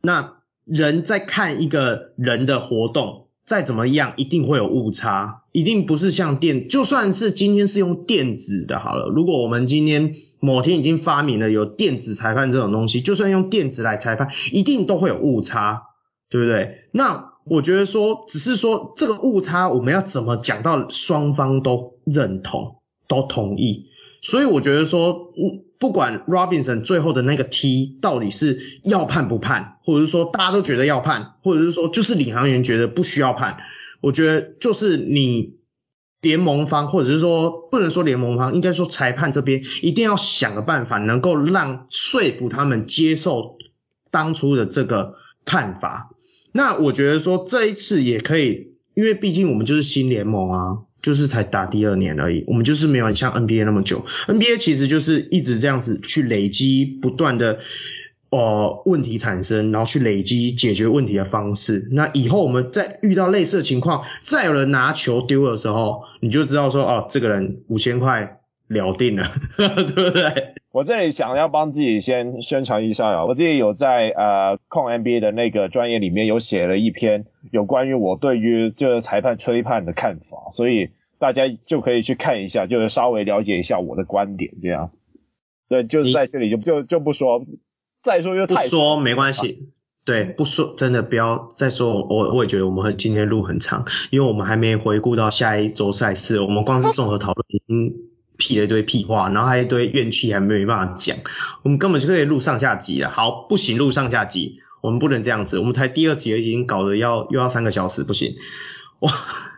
那人在看一个人的活动，再怎么样一定会有误差，一定不是像电，就算是今天是用电子的好了，如果我们今天某天已经发明了有电子裁判这种东西，就算用电子来裁判，一定都会有误差。对不对？那我觉得说，只是说这个误差，我们要怎么讲到双方都认同、都同意？所以我觉得说，不管 Robinson 最后的那个 T 到底是要判不判，或者是说大家都觉得要判，或者是说就是领航员觉得不需要判，我觉得就是你联盟方，或者是说不能说联盟方，应该说裁判这边一定要想个办法，能够让说服他们接受当初的这个判罚。那我觉得说这一次也可以，因为毕竟我们就是新联盟啊，就是才打第二年而已，我们就是没有像 NBA 那么久。NBA 其实就是一直这样子去累积不断的呃问题产生，然后去累积解决问题的方式。那以后我们再遇到类似的情况，再有人拿球丢的时候，你就知道说哦，这个人五千块了定了，对不对？我这里想要帮自己先宣传一下啊，我自己有在呃控 NBA 的那个专业里面有写了一篇有关于我对于就是裁判吹判的看法，所以大家就可以去看一下，就是稍微了解一下我的观点这样。对，就是在这里就就就不说，再说又太说，说没关系，对，不说真的不要再说，我我也觉得我们会今天路很长，因为我们还没回顾到下一周赛事，我们光是综合讨论已经。屁了一堆屁话，然后还一堆怨气，还没有办法讲，我们根本就可以录上下集了。好，不行，录上下集，我们不能这样子，我们才第二集已经搞得要又要三个小时，不行，哇。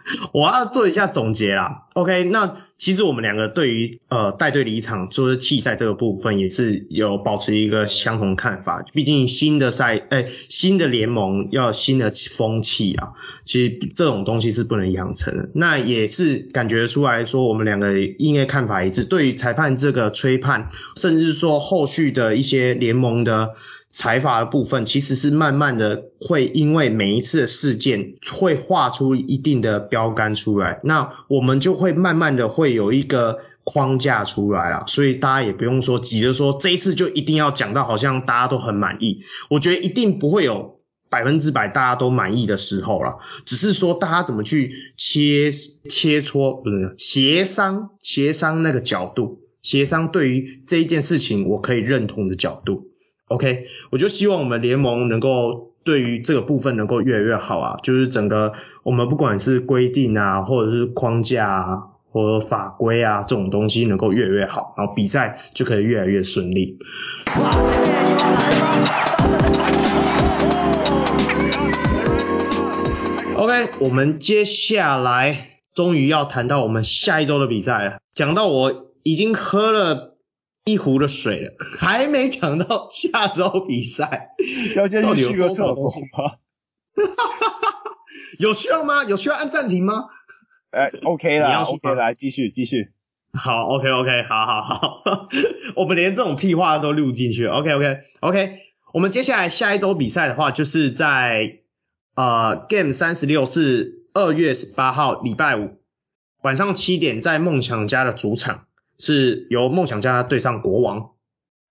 我要做一下总结啦，OK？那其实我们两个对于呃带队离场就是弃赛这个部分也是有保持一个相同看法。毕竟新的赛，哎，新的联盟要有新的风气啊，其实这种东西是不能养成的。那也是感觉出来说，我们两个应该看法一致，对于裁判这个吹判，甚至说后续的一些联盟的。财阀的部分其实是慢慢的会因为每一次的事件会画出一定的标杆出来，那我们就会慢慢的会有一个框架出来了，所以大家也不用说急着说这一次就一定要讲到好像大家都很满意，我觉得一定不会有百分之百大家都满意的时候了，只是说大家怎么去切切磋，不是协商协商那个角度，协商对于这一件事情我可以认同的角度。OK，我就希望我们联盟能够对于这个部分能够越来越好啊，就是整个我们不管是规定啊，或者是框架啊，或者法规啊这种东西能够越来越好，然后比赛就可以越来越顺利。OK，我们接下来终于要谈到我们下一周的比赛了，讲到我已经喝了。一壶的水了，还没讲到下周比赛，要先去个厕所吗？有需要吗？有需要按暂停吗？哎、欸、，OK 了，你要 OK 来继续继续。好，OK OK，好好好，我们连这种屁话都录进去，OK OK OK。我们接下来下一周比赛的话，就是在呃 Game 三十六是二月十八号礼拜五晚上七点，在梦想家的主场。是由梦想家对上国王。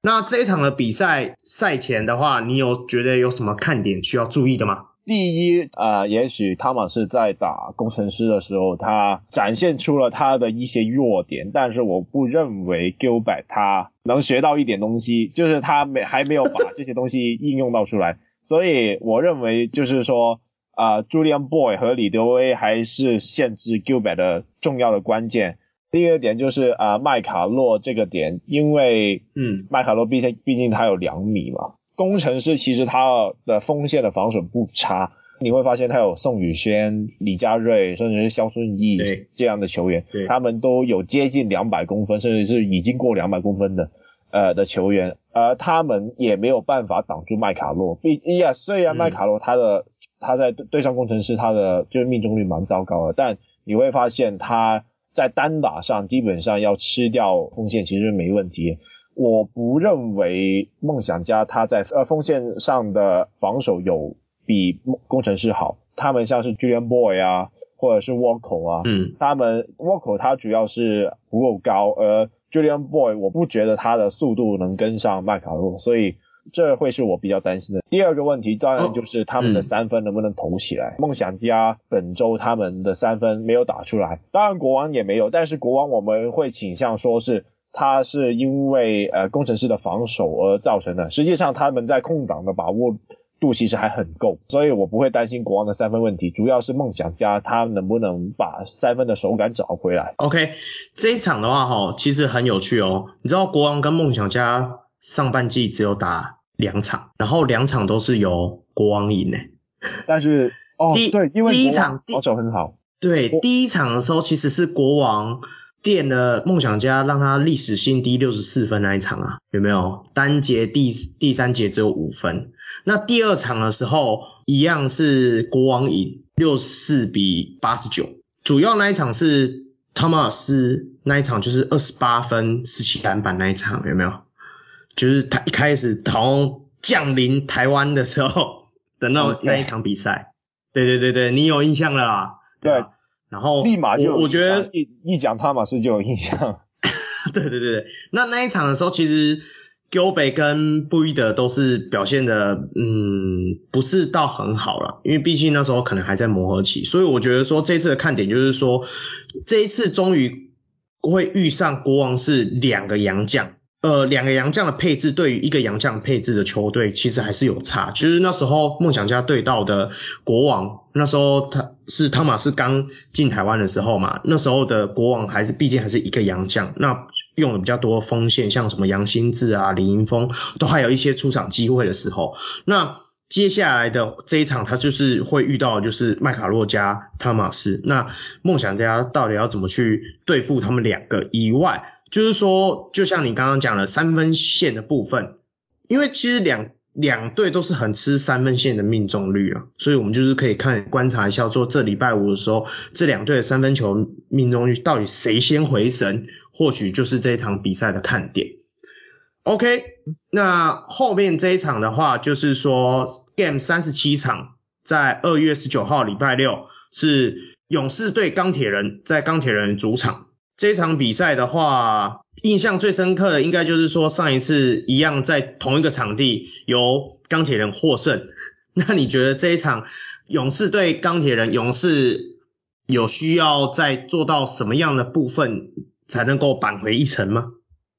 那这一场的比赛赛前的话，你有觉得有什么看点需要注意的吗？第一啊、呃，也许汤马士在打工程师的时候，他展现出了他的一些弱点，但是我不认为 Gilbert 他能学到一点东西，就是他没还没有把这些东西应用到出来，所以我认为就是说啊、呃、Julian Boy 和李德威还是限制 Gilbert 的重要的关键。第二个点就是啊，麦卡洛这个点，因为嗯，麦卡洛毕竟毕竟他有两米嘛，工程师其实他的锋线的防守不差，你会发现他有宋宇轩、李佳瑞，甚至是肖顺义这样的球员，他们都有接近两百公分，甚至是已经过两百公分的呃的球员，而他们也没有办法挡住麦卡洛。毕呀，虽然麦卡洛他的、嗯、他在对上工程师他的就是命中率蛮糟糕的，但你会发现他。在单打上，基本上要吃掉锋线其实没问题。我不认为梦想家他在呃锋线上的防守有比工程师好。他们像是 Julian Boy 啊，或者是 Walker 啊，嗯，他们 Walker 他主要是不够高，而 Julian Boy 我不觉得他的速度能跟上麦卡洛，所以这会是我比较担心的。第二个问题当然就是他们的三分能不能投起来。哦嗯、梦想家本周他们的三分没有打出来，当然国王也没有，但是国王我们会倾向说是他是因为呃工程师的防守而造成的，实际上他们在空档的把握度其实还很够，所以我不会担心国王的三分问题，主要是梦想家他能不能把三分的手感找回来。OK，这一场的话哈，其实很有趣哦。你知道国王跟梦想家上半季只有打两场，然后两场都是由国王赢诶。但是哦，第对，因为第一场防守很好。对，第一场的时候其实是国王垫了梦想家，让他历史新低六十四分那一场啊，有没有？单节第第三节只有五分。那第二场的时候，一样是国王赢六十四比八十九。主要那一场是汤马斯那一场，就是二十八分十七篮板那一场，有没有？就是他一开始从降临台湾的时候 的那 Okay. 那一场比赛。对对对对，你有印象了啦？对。对然后立马就我觉得一一讲汤马斯就有印象。对对对对，那那一场的时候其实。Gobert 跟布伊德都是表现的，嗯，不是到很好了，因为毕竟那时候可能还在磨合期，所以我觉得说这次的看点就是说，这一次终于会遇上国王是两个洋将，呃，两个洋将的配置对于一个洋将配置的球队其实还是有差，其实那时候梦想家对到的国王，那时候他。是汤马斯刚进台湾的时候嘛，那时候的国王还是毕竟还是一个洋将，那用了比较多锋线，像什么杨新志啊、李盈峰都还有一些出场机会的时候，那接下来的这一场他就是会遇到的就是麦卡洛加汤马斯，那梦想家到底要怎么去对付他们两个以外，就是说就像你刚刚讲的三分线的部分，因为其实两。两队都是很吃三分线的命中率啊，所以我们就是可以看观察一下，说这礼拜五的时候，这两队的三分球命中率到底谁先回神，或许就是这一场比赛的看点。OK，那后面这一场的话，就是说 Game 三十七场，在二月十九号礼拜六是勇士对钢铁人，在钢铁人主场。这一场比赛的话，印象最深刻的应该就是说上一次一样在同一个场地由钢铁人获胜。那你觉得这一场勇士对钢铁人，勇士有需要再做到什么样的部分才能够扳回一城吗？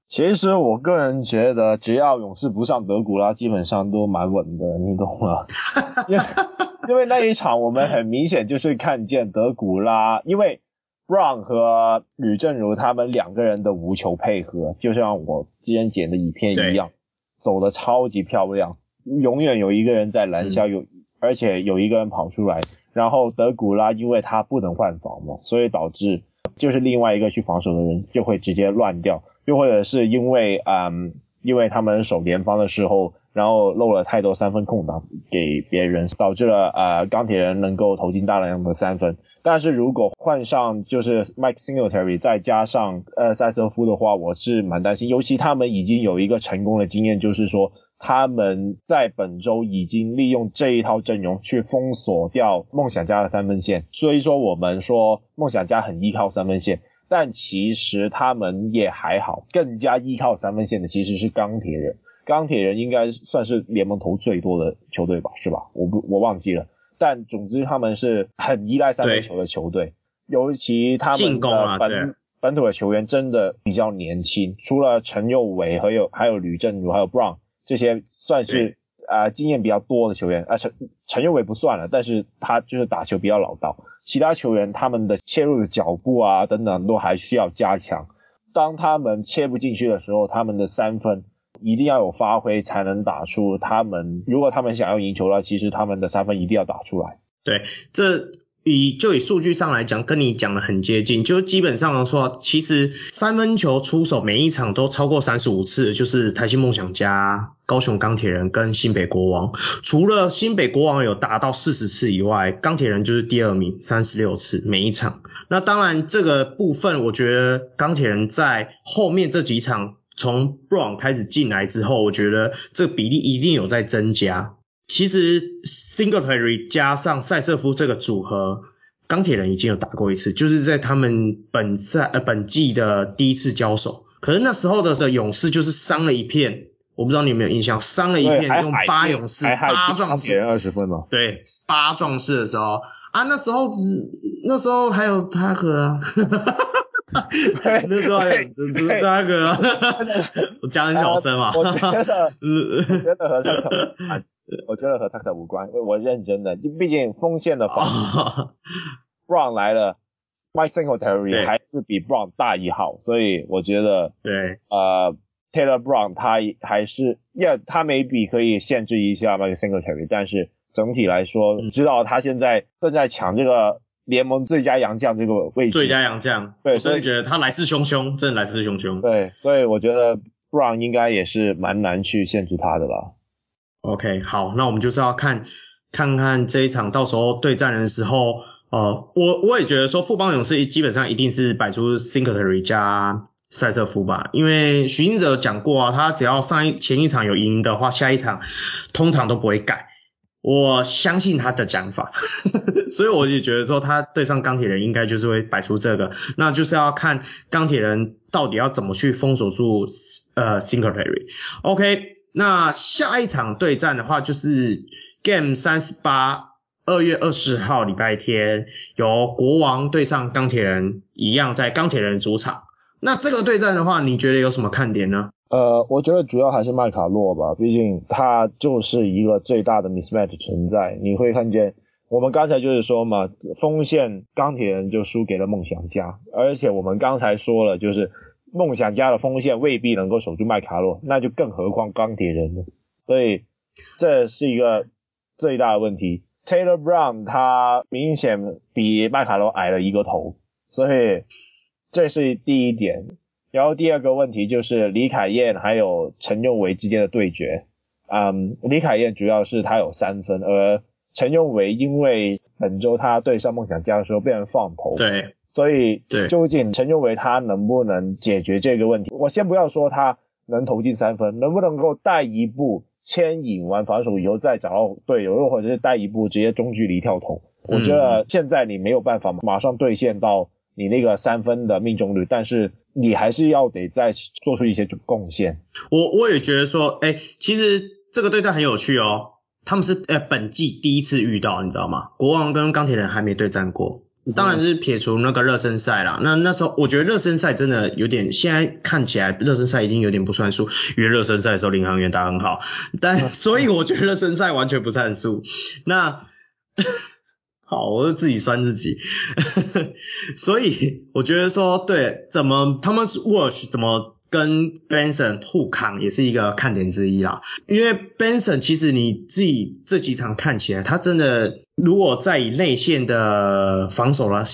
其实我个人觉得，只要勇士不上德古拉，基本上都蛮稳的，你懂吗？因为因为那一场我们很明显就是看见德古拉，因为。Brown 和吕正如他们两个人的无球配合，就像我之前剪的影片一样，走得超级漂亮。永远有一个人在篮下，有、嗯、而且有一个人跑出来。然后德古拉因为他不能换防嘛，所以导致就是另外一个去防守的人就会直接乱掉，又或者是因为嗯，因为他们守联防的时候，然后漏了太多三分空档给别人，导致了呃钢铁人能够投进大量的三分。但是如果换上就是 Mike Singletary 再加上呃塞瑟夫的话，我是蛮担心。尤其他们已经有一个成功的经验，就是说他们在本周已经利用这一套阵容去封锁掉梦想家的三分线。所以说我们说梦想家很依靠三分线，但其实他们也还好，更加依靠三分线的其实是钢铁人。钢铁人应该算是联盟投最多的球队吧，是吧？我不我忘记了。但总之，他们是很依赖三分球的球队，尤其他们的本、啊、本土的球员真的比较年轻，除了陈佑伟和有还有吕振如还有 Brown 这些算是啊、呃、经验比较多的球员啊，陈陈佑伟不算了，但是他就是打球比较老道，其他球员他们的切入的脚步啊等等都还需要加强，当他们切不进去的时候，他们的三分。一定要有发挥才能打出他们。如果他们想要赢球的话，其实他们的三分一定要打出来。对，这以就以数据上来讲，跟你讲的很接近。就基本上来说，其实三分球出手每一场都超过三十五次，就是台新梦想家、高雄钢铁人跟新北国王。除了新北国王有达到四十次以外，钢铁人就是第二名，三十六次每一场。那当然这个部分，我觉得钢铁人在后面这几场。从 Brown 开始进来之后，我觉得这个比例一定有在增加。其实 Singletary 加上赛瑟夫这个组合，钢铁人已经有打过一次，就是在他们本赛呃本季的第一次交手。可是那时候的的勇士就是伤了一片，我不知道你有没有印象，伤了一片用八勇士八壮士二十分嘛？对，八壮士的时候啊，那时候那时候还有他和啊。那时候还有他哥啊，我讲很小声嘛。我觉得，我觉得和他可，我觉得和他可无关，我认真的，毕竟锋线的防，Brown 来了，Mike Singletary 还是比 Brown 大一号，所以我觉得，对，呃，Taylor Brown 他还是，yeah, 他 maybe 可以限制一下 Mike Singletary，但是整体来说，你知道他现在正在抢这个。联盟最佳洋将这个位置，最佳洋将，对，我真的觉得他来势汹汹，真的来势汹汹。对，所以我觉得 Brown 应该也是蛮难去限制他的吧。OK，好，那我们就是要看看看这一场到时候对战的时候，呃，我我也觉得说富邦勇士基本上一定是摆出 Singletary 加赛瑟夫吧，因为许晋哲讲过啊，他只要上一前一场有赢的话，下一场通常都不会改。我相信他的讲法，所以我也觉得说他对上钢铁人应该就是会摆出这个，那就是要看钢铁人到底要怎么去封锁住呃 Singletary。OK，那下一场对战的话就是 Game 三十八，二月二十号礼拜天，由国王对上钢铁人，一样在钢铁人主场。那这个对战的话，你觉得有什么看点呢？呃，我觉得主要还是麦卡洛吧，毕竟他就是一个最大的 mismatch 存在。你会看见，我们刚才就是说嘛，锋线钢铁人就输给了梦想家，而且我们刚才说了，就是梦想家的锋线未必能够守住麦卡洛，那就更何况钢铁人了。所以这是一个最大的问题。Taylor Brown 他明显比麦卡洛矮了一个头，所以这是第一点。然后第二个问题就是李凯燕还有陈宥维之间的对决。嗯，李凯燕主要是他有三分，而陈宥维因为本周他对上梦想家的时候被人放投，对，所以究竟陈宥维他能不能解决这个问题？我先不要说他能投进三分，能不能够带一步牵引完防守以后再找到队友，又或者是带一步直接中距离跳投？我觉得现在你没有办法马上兑现到你那个三分的命中率，但是。你还是要得再做出一些贡献。我我也觉得说，哎、欸，其实这个对战很有趣哦。他们是呃本季第一次遇到，你知道吗？国王跟钢铁人还没对战过，当然是撇除那个热身赛啦。那那时候我觉得热身赛真的有点，现在看起来热身赛已经有点不算数，因为热身赛的时候领航员打很好，但所以我觉得热身赛完全不算数。那。好，我就自己酸自己，所以我觉得说，对，怎么 Thomas Walsh 怎么跟 Benson 互扛也是一个看点之一啦。因为 Benson 其实你自己这几场看起来，他真的如果在以内线的防守了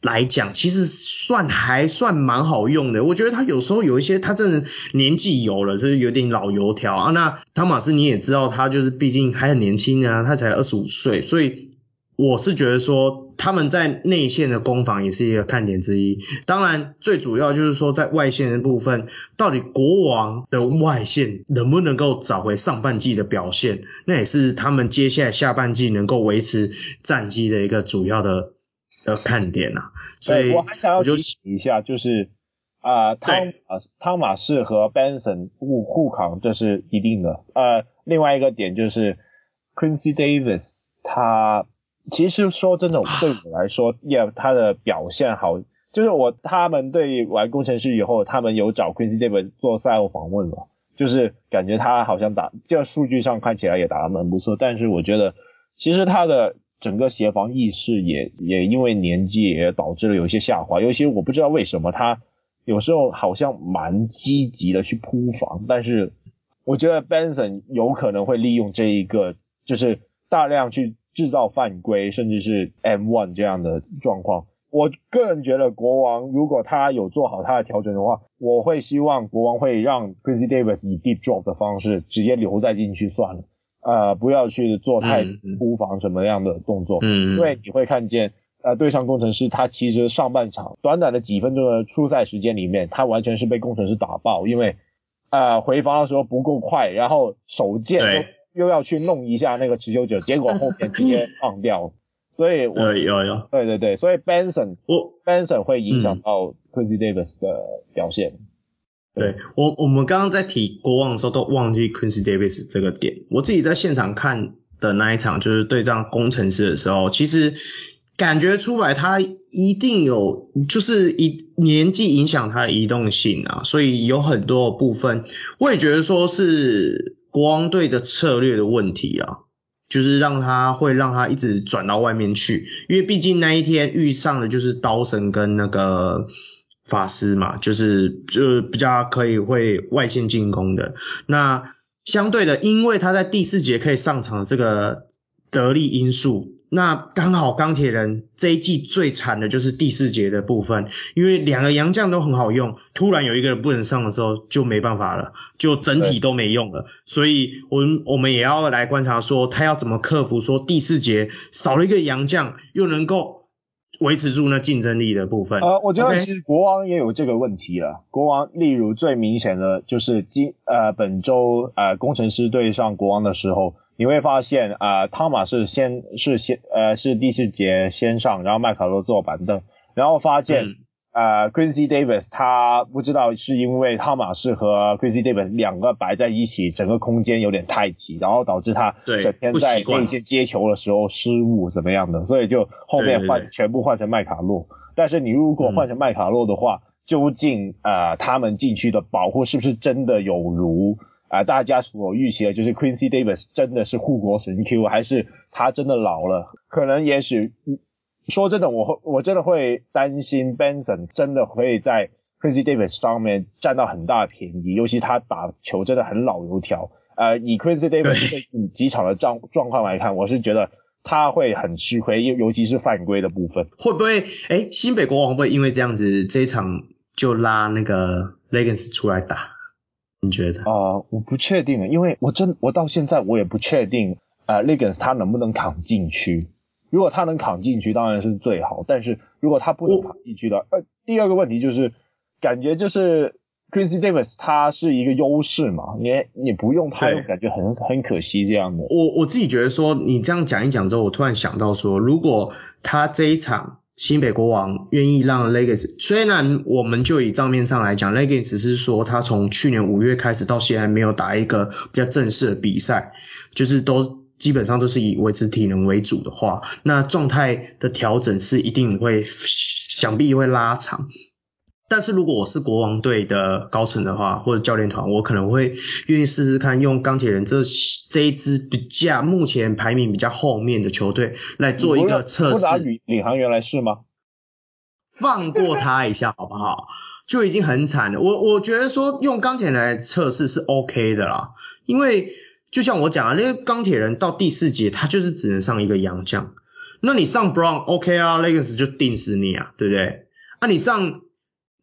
来讲，其实算还算蛮好用的。我觉得他有时候有一些，他真的年纪有了，就是有点老油条啊。那汤马斯你也知道，他就是毕竟还很年轻啊，他才二十五岁，所以。我是觉得说他们在内线的攻防也是一个看点之一。当然，最主要就是说在外线的部分，到底国王的外线能不能够找回上半季的表现，那也是他们接下来下半季能够维持战绩的一个主要的呃看点啊。所以我还想要提醒一下，就是啊，汤啊汤马士和 Benson 互互扛，这是一定的。呃，另外一个点就是 Quincy Davis 他。其实说真的，对我来说，也他的表现好，就是我他们对完工程师以后，他们有找 Quincy Davis 做赛后访问嘛，就是感觉他好像打，这数据上看起来也打得蛮不错，但是我觉得其实他的整个协防意识也也因为年纪也导致了有一些下滑，尤其我不知道为什么他有时候好像蛮积极的去扑防，但是我觉得 Benson 有可能会利用这一个，就是大量去。制造犯规，甚至是 M1 这样的状况。我个人觉得，国王如果他有做好他的调整的话，我会希望国王会让 Quincy Davis 以 deep drop 的方式直接留在禁区算了，呃，不要去做太突防什么样的动作。嗯，因为你会看见，呃，对上工程师，他其实上半场短短的几分钟的出赛时间里面，他完全是被工程师打爆，因为呃回防的时候不够快，然后手贱。又要去弄一下那个持久者，结果后面直接放掉。所以我，对，有有，对对对，所以 Benson，我 Benson 会影响到 Quincy Davis 的表现。嗯、对，我，我们刚刚在提国王的时候都忘记 Quincy Davis 这个点。我自己在现场看的那一场就是对战工程师的时候，其实感觉出来他一定有就是一年纪影响他的移动性啊，所以有很多部分我也觉得说是国王队的策略的问题啊。就是让他会让他一直转到外面去，因为毕竟那一天遇上的就是刀神跟那个法师嘛，就是就比较可以会外线进攻的。那相对的，因为他在第四节可以上场这个得力因素。那刚好钢铁人这一季最惨的就是第四节的部分，因为两个洋将都很好用，突然有一个人不能上的时候就没办法了，就整体都没用了。所以我们我们也要来观察说他要怎么克服说第四节少了一个洋将又能够维持住那竞争力的部分。呃，我觉得其实国王也有这个问题了。Okay? 国王例如最明显的就是今呃本周呃工程师对上国王的时候。你会发现啊，汤马是先是先呃是第四节先上，然后麦卡洛坐板凳，然后发现啊、嗯呃、Quincy Davis 他不知道是因为汤马是和 Quincy Davis 两个摆在一起，整个空间有点太挤，然后导致他整天在内线接球的时候失误怎么样的，所以就后面换全部换成麦卡洛。但是你如果换成麦卡洛的话，嗯、究竟啊、呃、他们禁区的保护是不是真的有如？啊、呃，大家所预期的就是 Quincy Davis 真的是护国神 Q，还是他真的老了？可能也许说真的，我会我真的会担心 Benson 真的会在 Quincy Davis 上面占到很大的便宜，尤其他打球真的很老油条。呃，以 Quincy Davis 这几场的状状况来看，我是觉得他会很吃亏，尤尤其是犯规的部分。会不会？哎，新北国王会不会因为这样子这一场就拉那个 Legans 出来打？你觉得？啊、呃，我不确定，因为我真我到现在我也不确定，呃，Legans 他能不能扛禁区？如果他能扛禁区，当然是最好。但是如果他不能扛禁区的，呃，第二个问题就是，感觉就是 Quincy Davis 他是一个优势嘛，你你不用他，感觉很很可惜这样的。我我自己觉得说，你这样讲一讲之后，我突然想到说，如果他这一场。新北国王愿意让 Legacy，虽然我们就以账面上来讲，Legans 是说他从去年五月开始到现在没有打一个比较正式的比赛，就是都基本上都是以维持体能为主的话，那状态的调整是一定会，想必会拉长。但是如果我是国王队的高层的话，或者教练团，我可能会愿意试试看用钢铁人这这一支比较目前排名比较后面的球队来做一个测试。不打领领航员来试吗？放过他一下好不好？就已经很惨了。我我觉得说用钢铁人来测试是 OK 的啦，因为就像我讲啊，那个钢铁人到第四节他就是只能上一个洋将，那你上 Brown OK 啊，Legans 就定死你啊，对不对？啊，你上。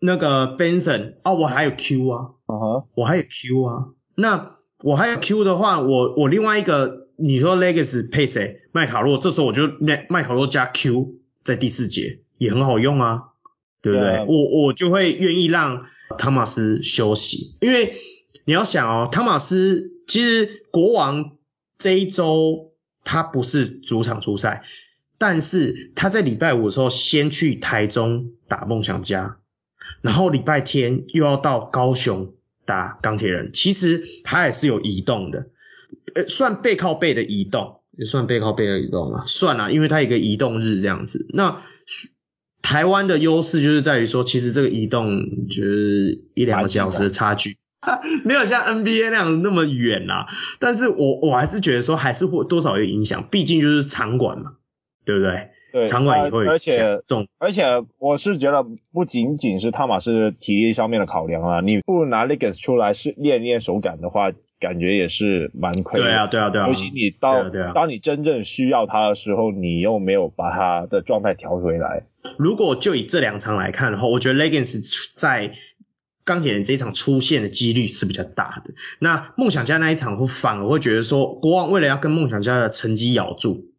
那个 Benson 啊，我还有 Q 啊，嗯哼、uh，huh. 我还有 Q 啊。那我还有 Q 的话，我我另外一个，你说 Legacy 配谁？麦卡洛，这时候我就麦麦卡洛加 Q 在第四节也很好用啊，对不对.我我就会愿意让汤马斯休息，因为你要想哦，汤马斯其实国王这一周他不是主场出赛，但是他在礼拜五的时候先去台中打梦想家。然后礼拜天又要到高雄打钢铁人，其实他也是有移动的，呃，算背靠背的移动，也算背靠背的移动啊，算了，因为它一个移动日这样子。那台湾的优势就是在于说，其实这个移动就是一两个小时的差距，没有像 NBA 那样那么远啦。但是我我还是觉得说，还是会多少有影响，毕竟就是场馆嘛，对不对？对，场馆也会而且重，而且我是觉得不仅仅是汤马是体力上面的考量啊，你不如拿 Legans 出来是练练手感的话，感觉也是蛮亏的。对啊，对啊，对啊。尤其你到，当你真正需要他的时候，你又没有把他的状态调回来。如果就以这两场来看的话，我觉得 Legans 在钢铁人这一场出现的几率是比较大的。那梦想家那一场，我反而会觉得说，国王为了要跟梦想家的成绩咬住。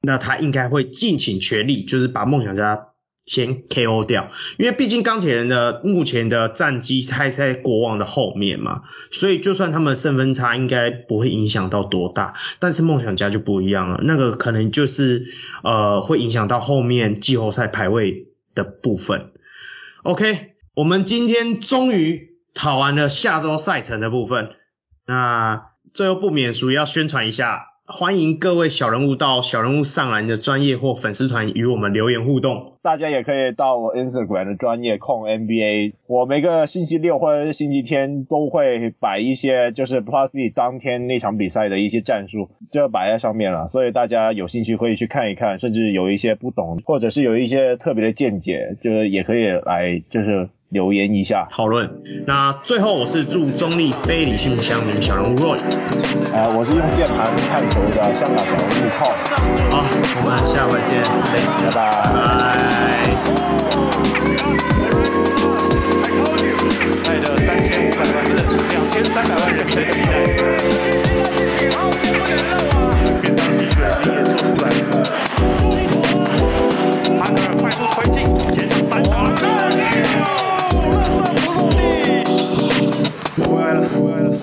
那他应该会尽请全力，就是把梦想家先 KO 掉，因为毕竟钢铁人的目前的战绩还在国王的后面嘛，所以就算他们胜分差应该不会影响到多大，但是梦想家就不一样了，那个可能就是呃会影响到后面季后赛排位的部分。OK，我们今天终于讨完了下周赛程的部分，那最后不免俗要宣传一下。欢迎各位小人物到小人物上篮的专业或粉丝团与我们留言互动。大家也可以到我 Instagram 的专业控 NBA，我每个星期六或者是星期天都会摆一些就是 Plusy 当天那场比赛的一些战术，就摆在上面了。所以大家有兴趣可以去看一看，甚至有一些不懂或者是有一些特别的见解，就是也可以来就是。留言一下讨论。那最后我是祝中立非理性乡民小人物 Roy，啊、呃，我是用键盘看球的香港小人物 Paul。好，我们下回见，累死了吧，拜拜。带着三千五百万人，两千三百万人的期待。well, well.